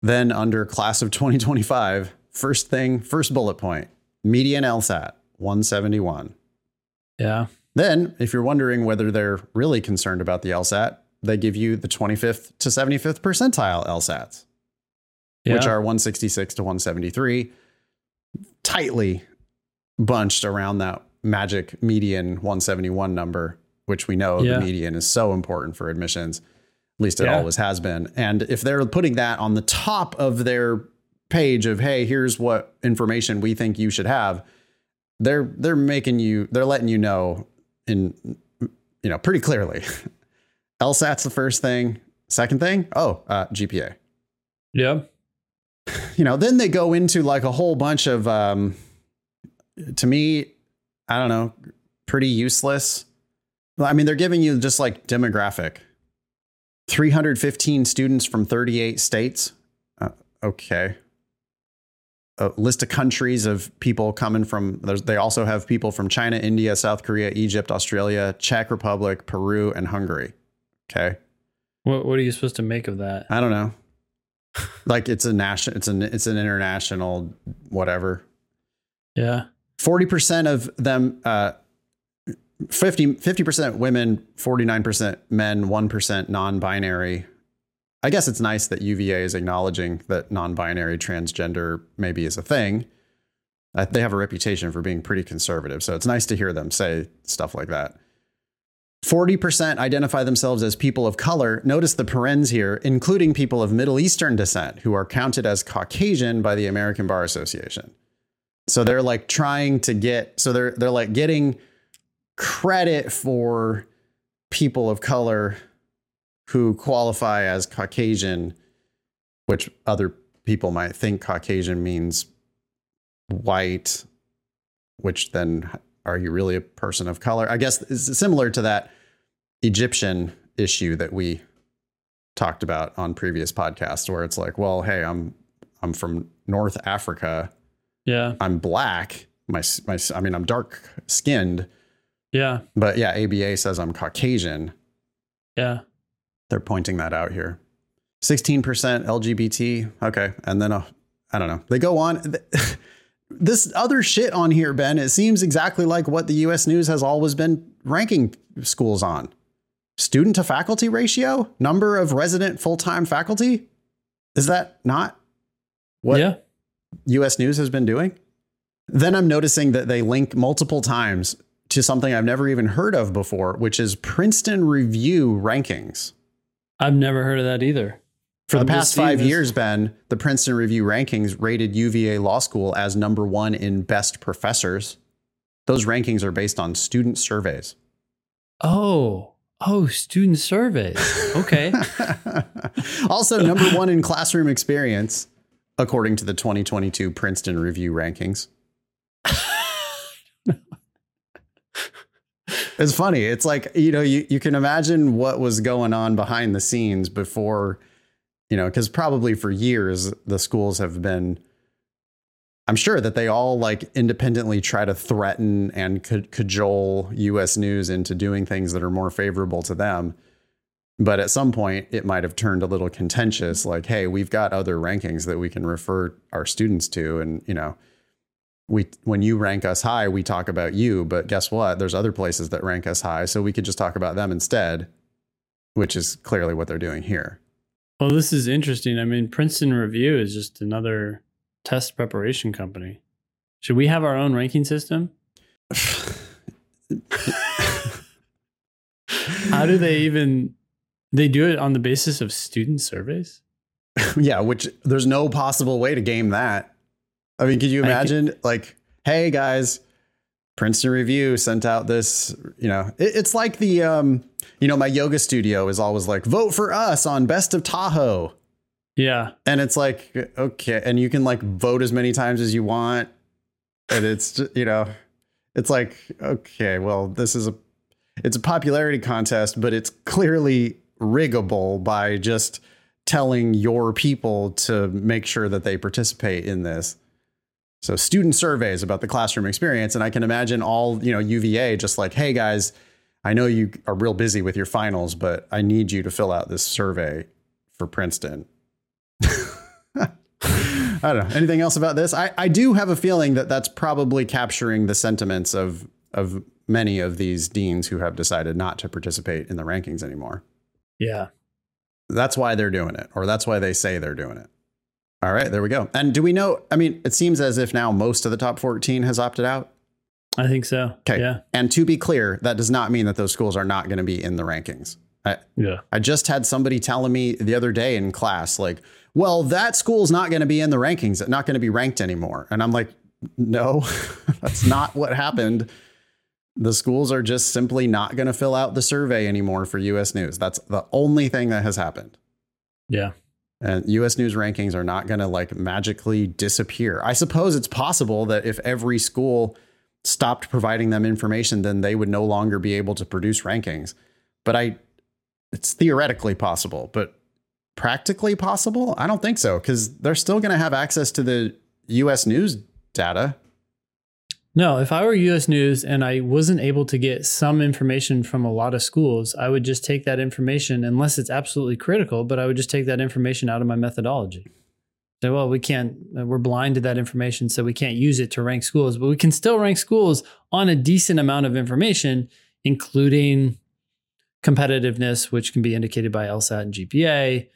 [SPEAKER 1] Then under class of 2025, first thing, first bullet point, median LSAT 171.
[SPEAKER 2] Yeah.
[SPEAKER 1] Then, if you're wondering whether they're really concerned about the LSAT, they give you the 25th to 75th percentile LSATs,
[SPEAKER 2] Yeah.
[SPEAKER 1] which are 166 to 173, tightly bunched around that magic median 171 number, which we know
[SPEAKER 2] Yeah.
[SPEAKER 1] the median is so important for admissions. At least it
[SPEAKER 2] Yeah.
[SPEAKER 1] always has been. And if they're putting that on the top of their page of, hey, here's what information we think you should have, they're they're making you they're letting you know in you know pretty clearly. LSAT's the first thing. Second thing, oh, uh, GPA.
[SPEAKER 2] yeah.
[SPEAKER 1] You know, then they go into like a whole bunch of, um, to me, I don't know, pretty useless. I mean, they're giving you just like demographic 315 students from 38 states. Uh, okay. A list of countries of people coming from, there's, they also have people from China, India, South Korea, Egypt, Australia, Czech Republic, Peru, and Hungary. Okay.
[SPEAKER 2] What What are you supposed to make of that?
[SPEAKER 1] I don't know. like it's a national, it's an it's an international whatever.
[SPEAKER 2] Yeah.
[SPEAKER 1] Forty percent of them, uh, 50 percent women, forty nine percent men, one percent non-binary. I guess it's nice that UVA is acknowledging that non-binary transgender maybe is a thing. Uh, they have a reputation for being pretty conservative, so it's nice to hear them say stuff like that. 40% identify themselves as people of color. Notice the parens here, including people of Middle Eastern descent who are counted as Caucasian by the American Bar Association. So they're like trying to get so they're they're like getting credit for people of color who qualify as Caucasian, which other people might think Caucasian means white, which then are you really a person of color? I guess it's similar to that Egyptian issue that we talked about on previous podcasts, where it's like, well, hey, I'm I'm from North Africa.
[SPEAKER 2] Yeah.
[SPEAKER 1] I'm black. My my I mean, I'm dark skinned,
[SPEAKER 2] Yeah.
[SPEAKER 1] but yeah, ABA says I'm Caucasian.
[SPEAKER 2] Yeah.
[SPEAKER 1] They're pointing that out here. 16% LGBT. Okay. And then, uh, I don't know. They go on. This other shit on here, Ben, it seems exactly like what the US News has always been ranking schools on student to faculty ratio, number of resident full time faculty. Is that not what
[SPEAKER 2] Yeah.
[SPEAKER 1] US News has been doing? Then I'm noticing that they link multiple times to something I've never even heard of before, which is Princeton Review rankings.
[SPEAKER 2] I've never heard of that either.
[SPEAKER 1] For the
[SPEAKER 2] I'm just
[SPEAKER 1] past five years, Ben, the Princeton Review rankings rated UVA Law School as number one in best professors. Those rankings are based on student surveys.
[SPEAKER 2] Oh. Oh, student surveys. Okay.
[SPEAKER 1] also, number one in classroom experience, according to the 2022 Princeton Review rankings. it's funny. It's like, you know, you, you can imagine what was going on behind the scenes before, you know, because probably for years the schools have been. I'm sure that they all like independently try to threaten and ca- cajole US news into doing things that are more favorable to them. But at some point, it might have turned a little contentious like, hey, we've got other rankings that we can refer our students to. And, you know, we when you rank us high, we talk about you. But guess what? There's other places that rank us high. So we could just talk about them instead, which is clearly what they're doing here.
[SPEAKER 2] well, this is interesting. I mean, Princeton Review is just another test preparation company. Should we have our own ranking system? How do they even they do it on the basis of student surveys?
[SPEAKER 1] yeah, which there's no possible way to game that. I mean, could you imagine like, hey guys, Princeton Review sent out this, you know, it- it's like the um, you know, my yoga studio is always like, vote for us on Best of Tahoe.
[SPEAKER 2] Yeah.
[SPEAKER 1] And it's like, okay, and you can like vote as many times as you want. And it's just, you know, it's like, okay, well, this is a it's a popularity contest, but it's clearly riggable by just telling your people to make sure that they participate in this. So student surveys about the classroom experience. And I can imagine all, you know, UVA just like, hey guys, I know you are real busy with your finals, but I need you to fill out this survey for Princeton. I don't know. Anything else about this? I, I do have a feeling that that's probably capturing the sentiments of of many of these deans who have decided not to participate in the rankings anymore.
[SPEAKER 2] Yeah.
[SPEAKER 1] That's why they're doing it, or that's why they say they're doing it. All right, there we go. And do we know? I mean, it seems as if now most of the top 14 has opted out.
[SPEAKER 2] I think so.
[SPEAKER 1] Okay.
[SPEAKER 2] Yeah.
[SPEAKER 1] And to be clear, that does not mean that those schools are not going to be in the rankings. I,
[SPEAKER 2] Yeah.
[SPEAKER 1] I just had somebody telling me the other day in class, like, well, that school's not going to be in the rankings, not going to be ranked anymore. And I'm like, no, that's not what happened. The schools are just simply not going to fill out the survey anymore for US News. That's the only thing that has happened.
[SPEAKER 2] Yeah.
[SPEAKER 1] And US News rankings are not going to like magically disappear. I suppose it's possible that if every school stopped providing them information, then they would no longer be able to produce rankings. But I, it's theoretically possible, but practically possible? I don't think so because they're still going to have access to the US News data.
[SPEAKER 2] No, if I were US News and I wasn't able to get some information from a lot of schools, I would just take that information, unless it's absolutely critical, but I would just take that information out of my methodology. Say, well, we can't, uh, we're blind to that information, so we can't use it to rank schools, but we can still rank schools on a decent amount of information, including competitiveness, which can be indicated by LSAT and GPA,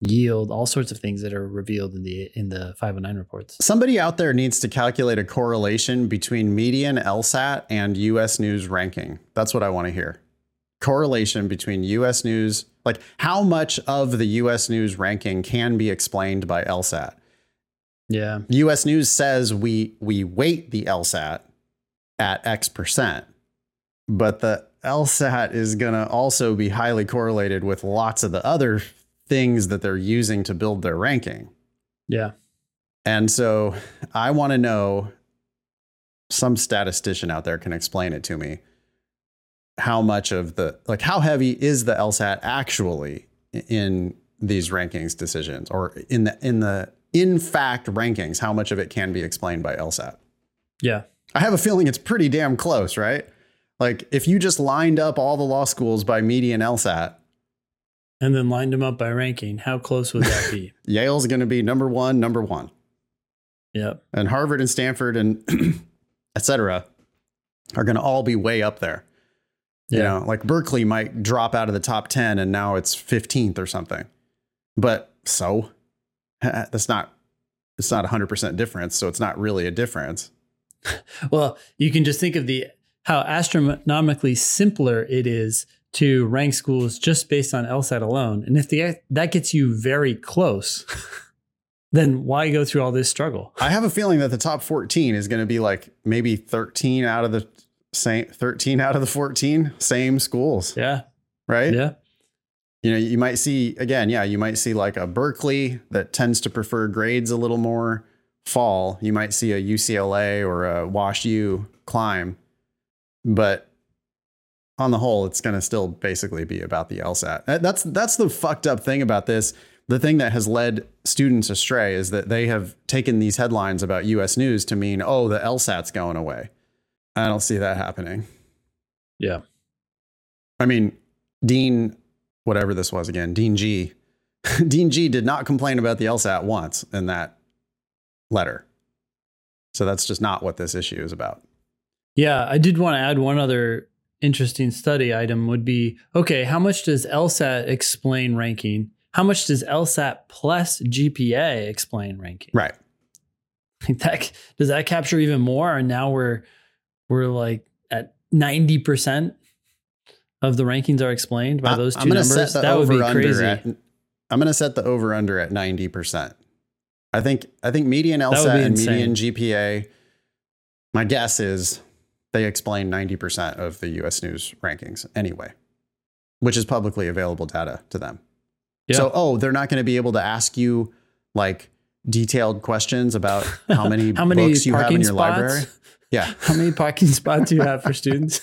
[SPEAKER 2] yield, all sorts of things that are revealed in the in the 509 reports.
[SPEAKER 1] Somebody out there needs to calculate a correlation between median LSAT and US News ranking. That's what I want to hear. Correlation between US News, like how much of the US News ranking can be explained by LSAT.
[SPEAKER 2] Yeah.
[SPEAKER 1] US News says we we weight the LSAT at X percent, but the LSAT is going to also be highly correlated with lots of the other things that they're using to build their ranking.
[SPEAKER 2] Yeah.
[SPEAKER 1] And so I want to know some statistician out there can explain it to me. How much of the like how heavy is the LSAT actually in these rankings decisions or in the in the in fact rankings how much of it can be explained by LSAT?
[SPEAKER 2] Yeah.
[SPEAKER 1] I have a feeling it's pretty damn close, right? Like if you just lined up all the law schools by median LSAT,
[SPEAKER 2] And then lined them up by ranking, how close would that be?
[SPEAKER 1] Yale's going to be number 1, number 1.
[SPEAKER 2] yep.
[SPEAKER 1] and Harvard and Stanford and et cetera are going to all be way up there. You
[SPEAKER 2] Yeah.
[SPEAKER 1] know, like Berkeley might drop out of the top 10 and now it's 15th or something. But so that's not, it's not 100% difference. So it's not really a difference.
[SPEAKER 2] Well, you can just think of the how astronomically simpler it is to rank schools just based on LSAT alone. And if the that gets you very close, then why go through all this struggle?
[SPEAKER 1] I have a feeling that the top 14 is going to be like maybe 13 out of the same 13 out of the 14 same schools,
[SPEAKER 2] Yeah.
[SPEAKER 1] right?
[SPEAKER 2] Yeah.
[SPEAKER 1] you know, you might see again, yeah, you might see like a Berkeley that tends to prefer grades a little more fall. You might see a UCLA or a Wash U climb, but on the whole, it's going to still basically be about the LSAT. Uh, That's that's the fucked up thing about this. The thing that has led students astray is that they have taken these headlines about U.S. News to mean, oh, the LSAT's going away. I don't see that happening.
[SPEAKER 2] Yeah.
[SPEAKER 1] I mean, Dean, whatever this was again, Dean G. Dean G did not complain about the LSAT once in that letter. So that's just not what this issue is about.
[SPEAKER 2] Yeah, I did want to add one other interesting study item would be okay, how much does LSAT explain ranking? How much does LSAT plus GPA explain ranking?
[SPEAKER 1] Right.
[SPEAKER 2] That does that capture even more? And now we're we're like at ninety percent of the rankings are explained by those
[SPEAKER 1] I'm
[SPEAKER 2] two
[SPEAKER 1] gonna
[SPEAKER 2] numbers.
[SPEAKER 1] set the
[SPEAKER 2] That would be crazy.
[SPEAKER 1] At, I'm going to set the over under at 90%. I think I think median LSAT and median GPA my guess is they explain 90% of the US News rankings anyway, which is publicly available data to them.
[SPEAKER 2] Yeah.
[SPEAKER 1] So, oh, they're not going to be able to ask you like detailed questions about how many,
[SPEAKER 2] How many
[SPEAKER 1] books you have in
[SPEAKER 2] parking
[SPEAKER 1] your
[SPEAKER 2] spots?
[SPEAKER 1] library. Yeah.
[SPEAKER 2] How many parking spots do you have for students?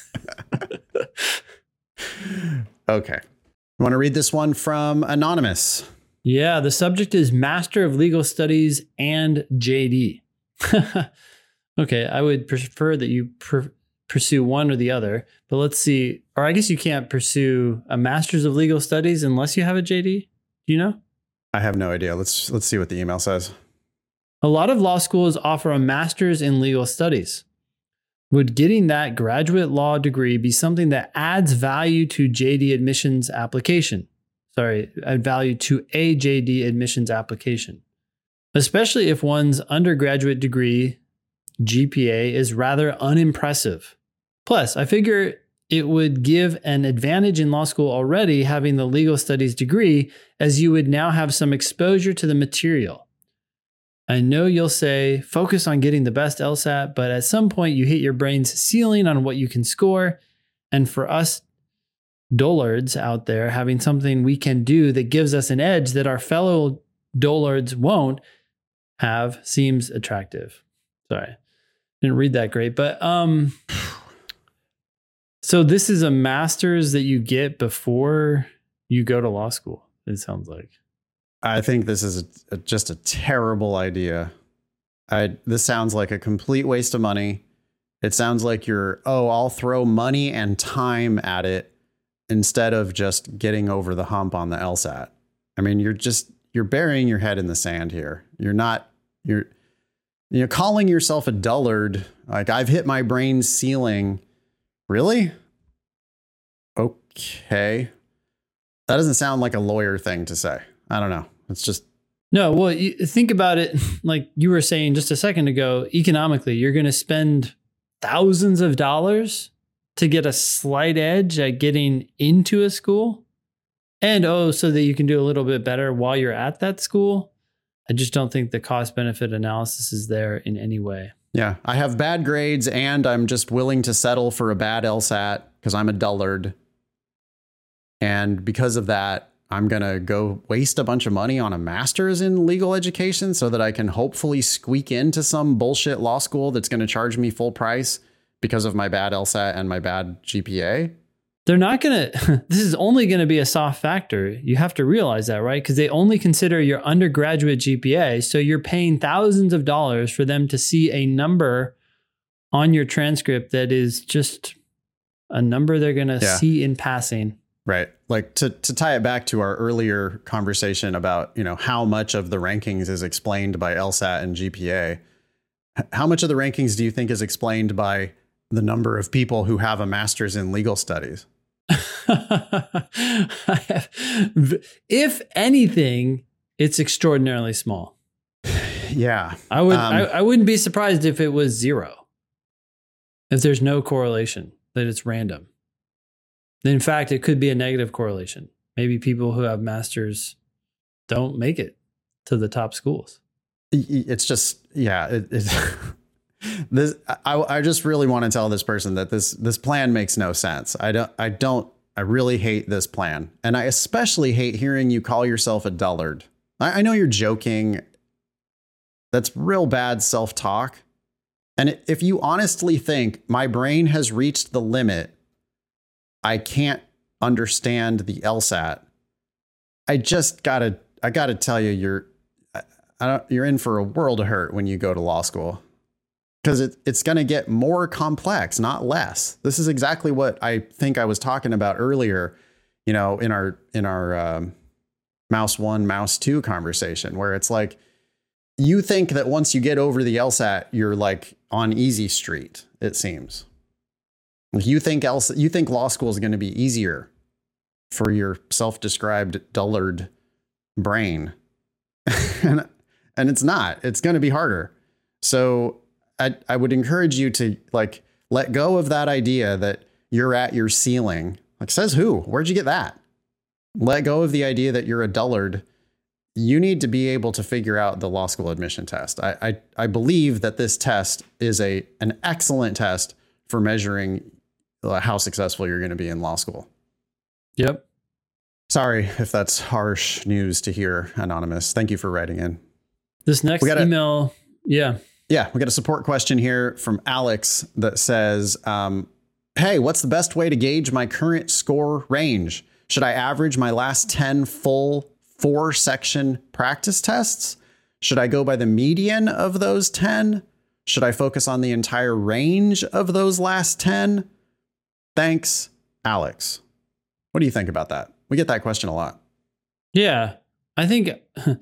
[SPEAKER 1] Okay. You want to read this one from Anonymous?
[SPEAKER 2] Yeah, the subject is Master of Legal Studies and JD. okay, I would prefer that you pr- pursue one or the other, but let's see. Or I guess you can't pursue a Master's of Legal Studies unless you have a JD. Do you know?
[SPEAKER 1] I have no idea. Let's let's see what the email says.
[SPEAKER 2] A lot of law schools offer a master's in legal studies. would getting that graduate law degree be something that adds value to JD admissions application? Sorry, add value to a JD admissions application, especially if one's undergraduate degree GPA is rather unimpressive. Plus, I figure it would give an advantage in law school already having the legal studies degree, as you would now have some exposure to the material. I know you'll say focus on getting the best LSAT, but at some point you hit your brain's ceiling on what you can score. And for us dullards out there, having something we can do that gives us an edge that our fellow dullards won't have seems attractive. Sorry, didn't read that great, but um, so this is a master's that you get before you go to law school. It sounds like.
[SPEAKER 1] I think this is a, a, just a terrible idea. I this sounds like a complete waste of money. It sounds like you're oh, I'll throw money and time at it instead of just getting over the hump on the LSAT. I mean, you're just you're burying your head in the sand here. You're not you're you know calling yourself a dullard. Like I've hit my brain ceiling. Really? Okay. That doesn't sound like a lawyer thing to say. I don't know. It's just
[SPEAKER 2] no. Well, you think about it like you were saying just a second ago. Economically, you're going to spend thousands of dollars to get a slight edge at getting into a school, and oh, so that you can do a little bit better while you're at that school. I just don't think the cost benefit analysis is there in any way.
[SPEAKER 1] Yeah, I have bad grades, and I'm just willing to settle for a bad LSAT because I'm a dullard. And because of that, I'm going to go waste a bunch of money on a master's in legal education so that I can hopefully squeak into some bullshit law school that's going to charge me full price because of my bad LSAT and my bad GPA.
[SPEAKER 2] They're not going to, this is only going to be a soft factor. You have to realize that, right? Because they only consider your undergraduate GPA. So you're paying thousands of dollars for them to see a number on your transcript that is just a number they're going to yeah. see in passing.
[SPEAKER 1] Right. Like to to tie it back to our earlier conversation about, you know, how much of the rankings is explained by LSAT and GPA. How much of the rankings do you think is explained by the number of people who have a master's in legal studies?
[SPEAKER 2] if anything, it's extraordinarily small.
[SPEAKER 1] Yeah.
[SPEAKER 2] I would um, I, I wouldn't be surprised if it was zero. If there's no correlation, that it's random. In fact, it could be a negative correlation. Maybe people who have masters don't make it to the top schools.
[SPEAKER 1] It's just, yeah, it, it's this. I, I just really want to tell this person that this this plan makes no sense. I don't. I don't. I really hate this plan, and I especially hate hearing you call yourself a dullard. I, I know you're joking. That's real bad self talk. And if you honestly think my brain has reached the limit I can't understand the LSAT. I just gotta I gotta tell you, you're I don't, you're in for a world of hurt when you go to law school because it, it's going to get more complex, not less. This is exactly what I think I was talking about earlier. You know, in our in our um, mouse one, mouse two conversation, where it's like you think that once you get over the LSAT, you're like on easy street. It seems. You think else you think law school is going to be easier for your self-described dullard brain. and, and it's not. It's going to be harder. So I I would encourage you to like let go of that idea that you're at your ceiling. Like says who? Where'd you get that? Let go of the idea that you're a dullard. You need to be able to figure out the law school admission test. I, I, I believe that this test is a an excellent test for measuring uh, how successful you're going to be in law school.
[SPEAKER 2] Yep.
[SPEAKER 1] Sorry if that's harsh news to hear, Anonymous. Thank you for writing in.
[SPEAKER 2] This next a, email, yeah.
[SPEAKER 1] Yeah, we got a support question here from Alex that says, um, Hey, what's the best way to gauge my current score range? Should I average my last 10 full four section practice tests? Should I go by the median of those 10? Should I focus on the entire range of those last 10? Thanks, Alex. What do you think about that? We get that question a lot.
[SPEAKER 2] Yeah. I think,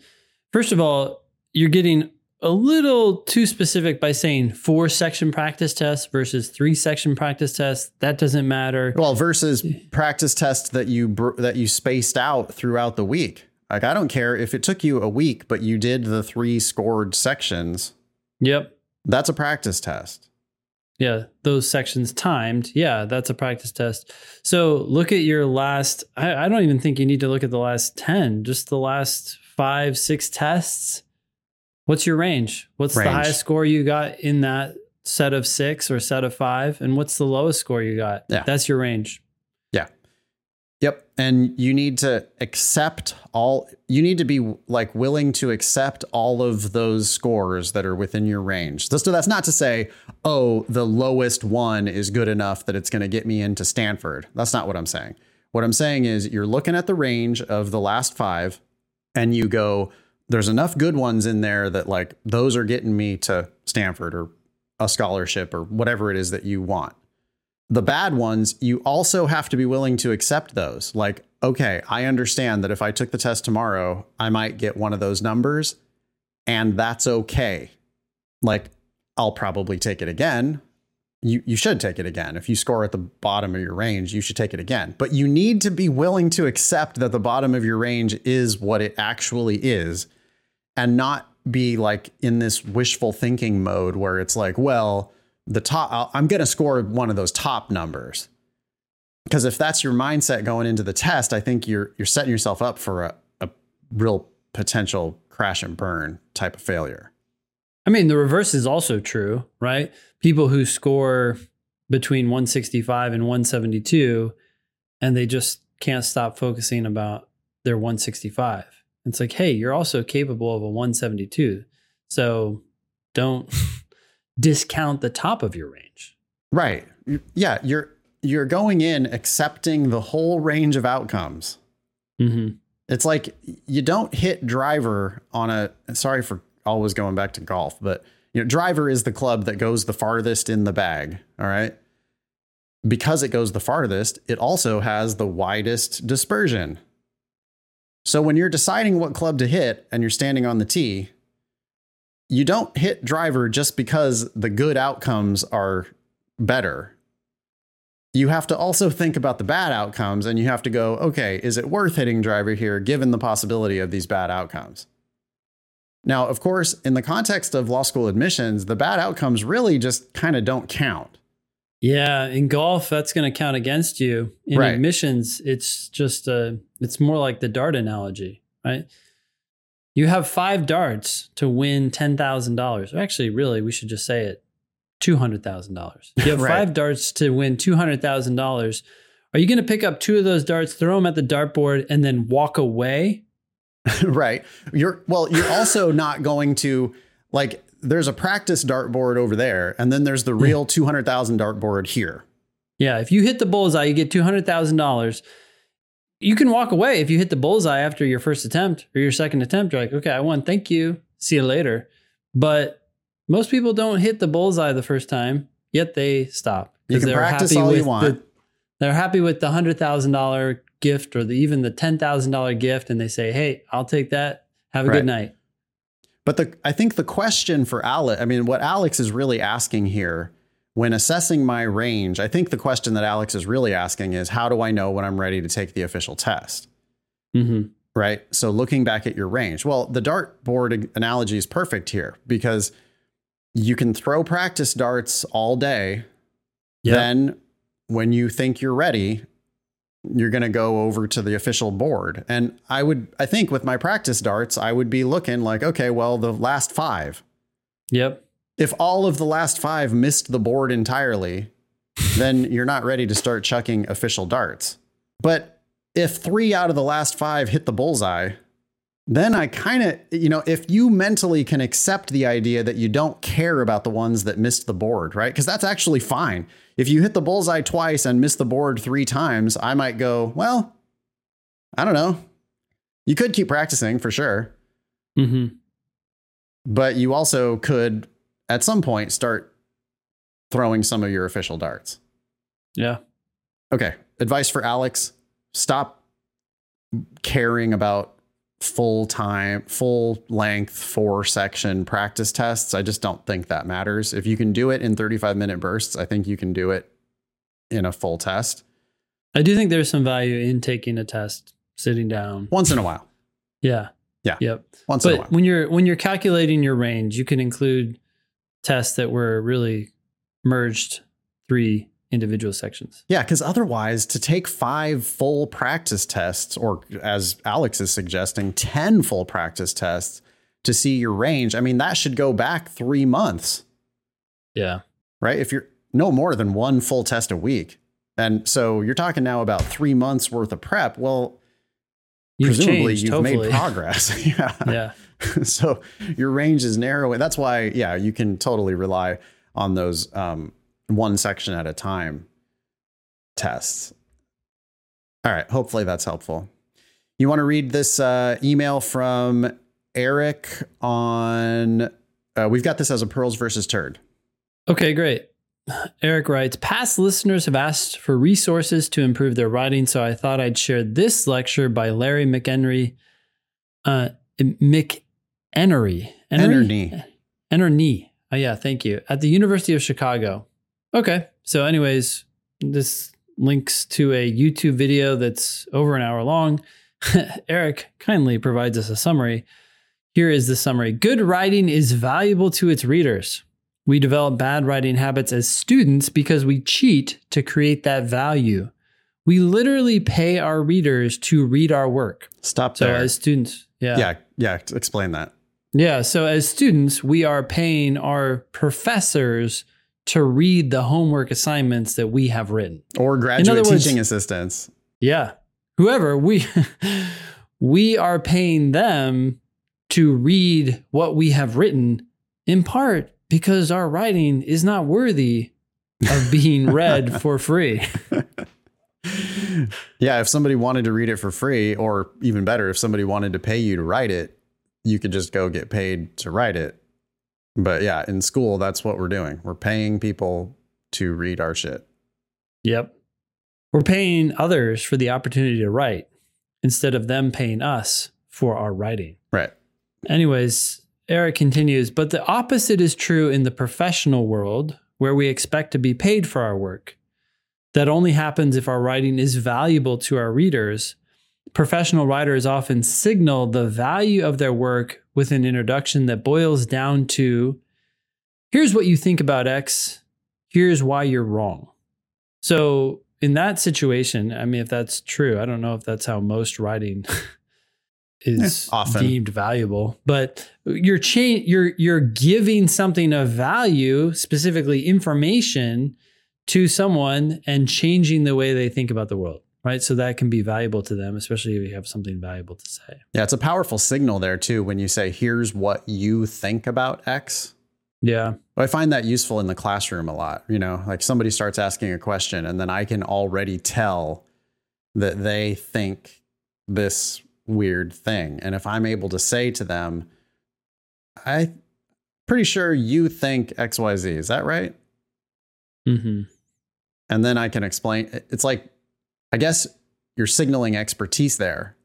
[SPEAKER 2] first of all, you're getting a little too specific by saying four section practice tests versus three section practice tests. That doesn't matter.
[SPEAKER 1] Well, versus practice tests that you br- that you spaced out throughout the week. Like I don't care if it took you a week, but you did the three scored sections.
[SPEAKER 2] Yep.
[SPEAKER 1] That's a practice test.
[SPEAKER 2] Yeah, those sections timed. Yeah, that's a practice test. So look at your last. I, I don't even think you need to look at the last 10, just the last five, six tests. What's your range? What's
[SPEAKER 1] Range.
[SPEAKER 2] the highest score you got in that set of six or set of five? And what's the lowest score you got?
[SPEAKER 1] Yeah.
[SPEAKER 2] That's your range.
[SPEAKER 1] Yeah. Yep. And you need to accept all, you need to be like willing to accept all of those scores that are within your range. So that's not to say, oh, the lowest one is good enough that it's going to get me into Stanford. That's not what I'm saying. What I'm saying is you're looking at the range of the last five and you go, there's enough good ones in there that like those are getting me to Stanford or a scholarship or whatever it is that you want the bad ones, you also have to be willing to accept those. Like, okay, I understand that if I took the test tomorrow, I might get one of those numbers, and that's okay. Like, I'll probably take it again. You, you should take it again. If you score at the bottom of your range, you should take it again. But you need to be willing to accept that the bottom of your range is what it actually is and not be like in this wishful thinking mode where it's like, well, the top i'm going to score one of those top numbers because if that's your mindset going into the test i think you're you're setting yourself up for a, a real potential crash and burn type of failure
[SPEAKER 2] I mean, the reverse is also true, right? People who score between 165 and 172 and they just can't stop focusing about their 165. It's like, hey, you're also capable of a 172. So don't discount the top of your range.
[SPEAKER 1] right yeah you're you're going in accepting the whole range of outcomes
[SPEAKER 2] Mm-hmm.
[SPEAKER 1] it's like you don't hit driver on a sorry for always going back to golf but you know driver is the club that goes the farthest in the bag all right because it goes the farthest it also has the widest dispersion so when you're deciding what club to hit and you're standing on the tee you don't hit driver just because the good outcomes are better you have to also think about the bad outcomes and you have to go, okay, is it worth hitting driver here given the possibility of these bad outcomes? Now, of course, in the context of law school admissions, the bad outcomes really just kind of don't count.
[SPEAKER 2] Yeah, in golf, that's going to count against you. In
[SPEAKER 1] Right.
[SPEAKER 2] admissions, it's just a, it's more like the dart analogy, right? You have five darts to win ten thousand dollars. Actually, really, we should just say it: two hundred thousand dollars. You have
[SPEAKER 1] Right.
[SPEAKER 2] five darts to win two hundred thousand dollars. Are you going to pick up two of those darts, throw them at the dartboard, and then walk away?
[SPEAKER 1] right. You're well, you're also not going to like there's a practice dartboard over there and then there's the hmm. real 200,000 dartboard here.
[SPEAKER 2] Yeah, if you hit the bullseye, you get two hundred thousand dollars. You can walk away if you hit the bullseye after your first attempt or your second attempt. You're like, okay, I won. Thank you. See you later. But most people don't hit the bullseye the first time, yet they stop
[SPEAKER 1] You can practice all you want.
[SPEAKER 2] The, they're happy with the hundred thousand dollar gift or the, even the ten thousand dollar gift, and they say, "Hey, I'll take that. Have a
[SPEAKER 1] Right.
[SPEAKER 2] good night."
[SPEAKER 1] But the I think the question for Alex, I mean, what Alex is really asking here when assessing my range, I think the question that Alex is really asking is how do I know when I'm ready to take the official test?
[SPEAKER 2] Mm-hmm.
[SPEAKER 1] Right. So looking back at your range, well, the dartboard analogy is perfect here because you can throw practice darts all day. Then when you think you're ready, you're going to go over to the official board. And I would, I think with my practice darts, I would be looking like, okay, well, the last five,
[SPEAKER 2] Yep.
[SPEAKER 1] if all of the last five missed the board entirely, then you're not ready to start chucking official darts. But if three out of the last five hit the bullseye, then I kind of, you know, if you mentally can accept the idea that you don't care about the ones that missed the board, right? Because that's actually fine. If you hit the bullseye twice and miss the board three times, I might go, well, I don't know. You could keep practicing for sure
[SPEAKER 2] Mm-hmm.
[SPEAKER 1] but you also could at some point start throwing some of your official darts.
[SPEAKER 2] Yeah.
[SPEAKER 1] Okay, advice for Alex, stop caring about full time, full length, four section practice tests. I just don't think that matters. If you can do it in 35 minute bursts, I think you can do it in a full test.
[SPEAKER 2] I do think there's some value in taking a test, sitting down.
[SPEAKER 1] Once in a while.
[SPEAKER 2] Yeah.
[SPEAKER 1] Yeah.
[SPEAKER 2] Yep.
[SPEAKER 1] Once
[SPEAKER 2] but
[SPEAKER 1] in a while.
[SPEAKER 2] when you're when you're calculating your range, you can include tests that were really merged three individual sections.
[SPEAKER 1] Yeah, because otherwise, to take five full practice tests, or as Alex is suggesting, 10 full practice tests to see your range, I mean, that should go back three months,
[SPEAKER 2] Yeah.
[SPEAKER 1] right? If you're no more than one full test a week. And so you're talking now about three months worth of prep. Well,
[SPEAKER 2] You've
[SPEAKER 1] presumably
[SPEAKER 2] changed,
[SPEAKER 1] you've
[SPEAKER 2] hopefully.
[SPEAKER 1] made progress. yeah.
[SPEAKER 2] yeah.
[SPEAKER 1] so your range is narrowing. That's why, yeah, you can totally rely on those um, one section at a time tests. All right. Hopefully that's helpful. You want to read this uh, email from Eric on. Uh, we've got this as a pearls versus turd.
[SPEAKER 2] Okay, great. Eric writes Past listeners have asked for resources to improve their writing, so I thought I'd share this lecture by Larry McHenry. Uh, McEnery.
[SPEAKER 1] Enerny.
[SPEAKER 2] Enerny. Oh, yeah, thank you. At the University of Chicago. Okay. So, anyways, this links to a YouTube video that's over an hour long. Eric kindly provides us a summary. Here is the summary Good writing is valuable to its readers. We develop bad writing habits as students because we cheat to create that value. We literally pay our readers to read our work.
[SPEAKER 1] Stop
[SPEAKER 2] So,
[SPEAKER 1] there.
[SPEAKER 2] as students, yeah.
[SPEAKER 1] yeah. Yeah. Explain that.
[SPEAKER 2] Yeah. So as students, we are paying our professors to read the homework assignments that we have written.
[SPEAKER 1] Or graduate
[SPEAKER 2] other words-
[SPEAKER 1] teaching assistants.
[SPEAKER 2] Yeah. Whoever we we are paying them to read what we have written in part because our writing is not worthy of being read for free.
[SPEAKER 1] Yeah, if somebody wanted to read it for free, or even better, if somebody wanted to pay you to write it, you could just go get paid to write it. But yeah, in school, that's what we're doing. We're paying people to read our shit.
[SPEAKER 2] Yep. We're paying others for the opportunity to write instead of them paying us for our writing.
[SPEAKER 1] Right.
[SPEAKER 2] Anyways, Eric continues, but the opposite is true in the professional world where we expect to be paid for our work. That only happens if our writing is valuable to our readers. Professional writers often signal the value of their work with an introduction that boils down to here's what you think about X, here's why you're wrong. So, in that situation, I mean, if that's true, I don't know if that's how most writing is
[SPEAKER 1] Yeah, often.
[SPEAKER 2] deemed valuable, but you're cha- you're you're giving something of value, specifically information, to someone and changing the way they think about the world, right? So that can be valuable to them, especially if you have something valuable to say.
[SPEAKER 1] Yeah, it's a powerful signal there too when you say, here's what you think about X.
[SPEAKER 2] Yeah,
[SPEAKER 1] I find that useful in the classroom a lot. You know, like somebody starts asking a question and then I can already tell that they think this weird thing. And if I'm able to say to them, I pretty sure you think XYZ, is that right?
[SPEAKER 2] Mm-hmm.
[SPEAKER 1] And then I can explain it's like I guess you're signaling expertise there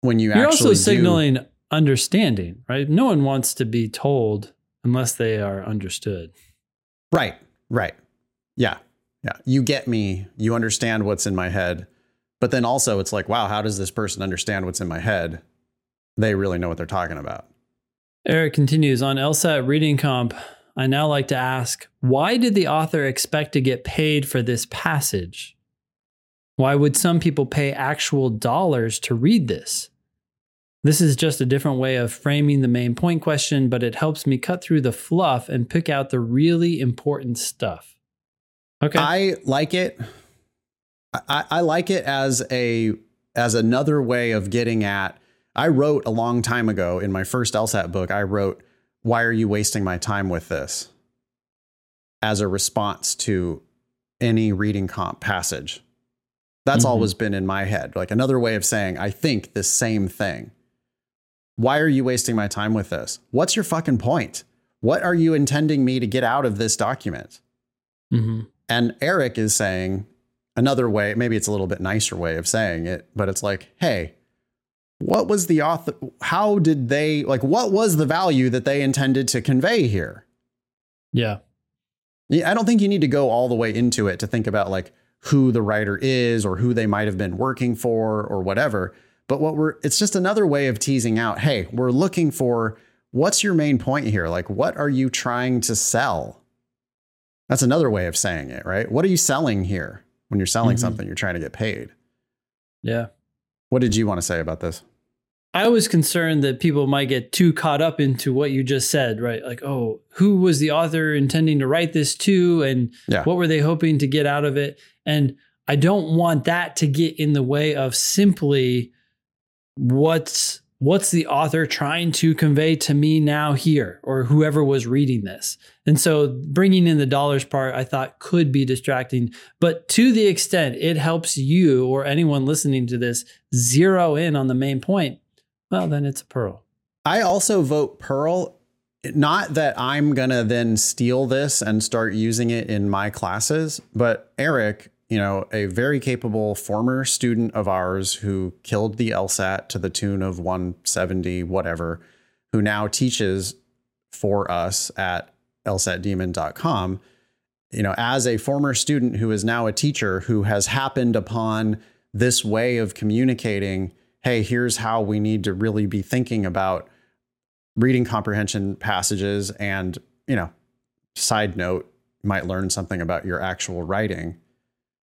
[SPEAKER 1] when you
[SPEAKER 2] you're
[SPEAKER 1] actually
[SPEAKER 2] also
[SPEAKER 1] do-
[SPEAKER 2] signaling understanding, right? No one wants to be told unless they are understood.
[SPEAKER 1] Right. Right. Yeah. Yeah. You get me. You understand what's in my head. But then also it's like, wow, how does this person understand what's in my head? They really know what they're talking about.
[SPEAKER 2] Eric continues on LSAT reading comp. I now like to ask, why did the author expect to get paid for this passage? Why would some people pay actual dollars to read this? This is just a different way of framing the main point question, but it helps me cut through the fluff and pick out the really important stuff. Okay.
[SPEAKER 1] I like it. I, I like it as a as another way of getting at. I wrote a long time ago in my first LSAT book. I wrote, "Why are you wasting my time with this?" As a response to any reading comp passage. That's
[SPEAKER 2] Mhm.
[SPEAKER 1] always been in my head. Like another way of saying, I think the same thing. Why are you wasting my time with this? What's your fucking point? What are you intending me to get out of this document?
[SPEAKER 2] hmm
[SPEAKER 1] And Eric is saying another way, maybe it's a little bit nicer way of saying it, but it's like, hey, what was the author how did they like what was the value that they intended to convey here
[SPEAKER 2] yeah
[SPEAKER 1] i don't think you need to go all the way into it to think about like who the writer is or who they might have been working for or whatever. But what we're it's just another way of teasing out hey we're looking for what's your main point here? Like what are you trying to sell? That's another way of saying it right? What are you selling here? When you're selling mm-hmm. something you're trying to get paid.
[SPEAKER 2] Yeah.
[SPEAKER 1] What did you want to say about this?
[SPEAKER 2] I was concerned that people might get too caught up into what you just said, right? Like, oh, who was the author intending to write this to? And yeah. what were they hoping to get out of it? And I don't want that to get in the way of simply what's what's the author trying to convey to me now here or whoever was reading this and so bringing in the dollars part i thought could be distracting but to the extent it helps you or anyone listening to this zero in on the main point well then it's a pearl
[SPEAKER 1] i also vote pearl not that i'm going to then steal this and start using it in my classes but eric you know, a very capable former student of ours who killed the LSAT to the tune of 170, whatever, who now teaches for us at lsatdemon.com. You know, as a former student who is now a teacher who has happened upon this way of communicating, hey, here's how we need to really be thinking about reading comprehension passages. And, you know, side note, might learn something about your actual writing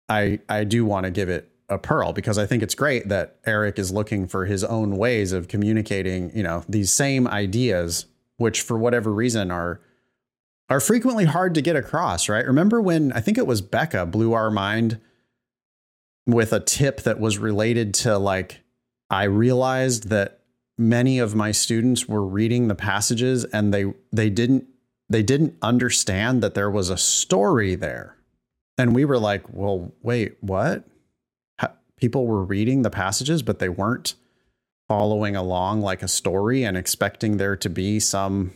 [SPEAKER 1] I I do want to give it a pearl because I think it's great that Eric is looking for his own ways of communicating, you know, these same ideas, which for whatever reason are are frequently hard to get across, right? Remember when I think it was Becca blew our mind with a tip that was related to like I realized that many of my students were reading the passages and they they didn't they didn't understand that there was a story there and we were like, well, wait, what? People were reading the passages, but they weren't following along like a story and expecting there to be some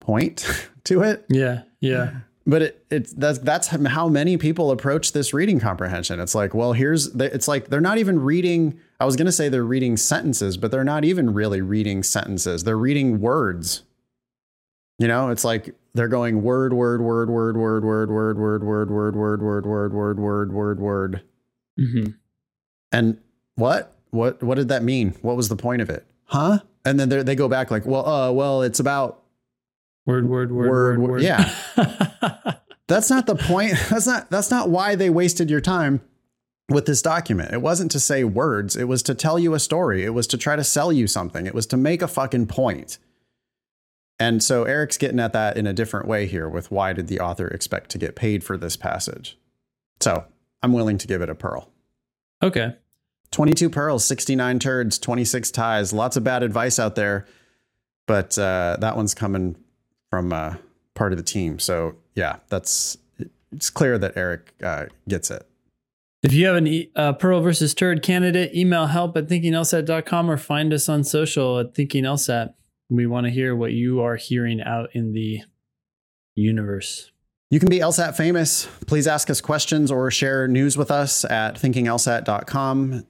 [SPEAKER 1] point to it.
[SPEAKER 2] Yeah. Yeah.
[SPEAKER 1] But it, it's that's that's how many people approach this reading comprehension. It's like, well, here's it's like they're not even reading. I was going to say they're reading sentences, but they're not even really reading sentences. They're reading words. You know, it's like they're going word, word, word, word, word, word, word, word, word, word, word, word, word, word, word, word, word. Mm-hmm. And what? What? What did that mean? What was the point of it? Huh? And then they they go back like, well, uh, well, it's about
[SPEAKER 2] word, word, word. word.
[SPEAKER 1] Yeah. That's not the point. That's not. That's not why they wasted your time with this document. It wasn't to say words. It was to tell you a story. It was to try to sell you something. It was to make a fucking point. And so Eric's getting at that in a different way here with why did the author expect to get paid for this passage? So I'm willing to give it a pearl.
[SPEAKER 2] Okay.
[SPEAKER 1] 22 pearls, 69 turds, 26 ties. Lots of bad advice out there, but uh, that one's coming from uh, part of the team. So yeah, that's it's clear that Eric uh, gets it.
[SPEAKER 2] If you have a uh, Pearl versus Turd candidate, email help at thinkinglsat.com or find us on social at thinkinglsat. We want to hear what you are hearing out in the universe.
[SPEAKER 1] You can be LSAT famous. Please ask us questions or share news with us at thinkinglsat.com.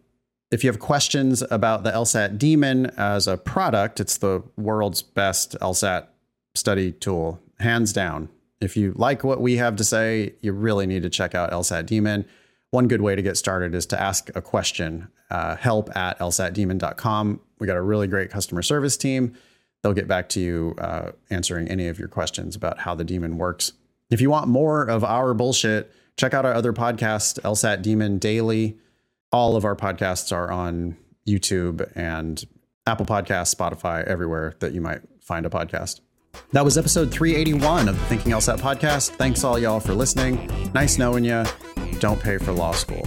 [SPEAKER 1] If you have questions about the LSAT Demon as a product, it's the world's best LSAT study tool, hands down. If you like what we have to say, you really need to check out LSAT Demon. One good way to get started is to ask a question. Uh, help at lsatdemon.com. We got a really great customer service team they'll get back to you uh, answering any of your questions about how the demon works. If you want more of our bullshit, check out our other podcast, LSAT Demon Daily. All of our podcasts are on YouTube and Apple Podcasts, Spotify, everywhere that you might find a podcast. That was episode 381 of the Thinking LSAT podcast. Thanks all y'all for listening. Nice knowing you. Don't pay for law school.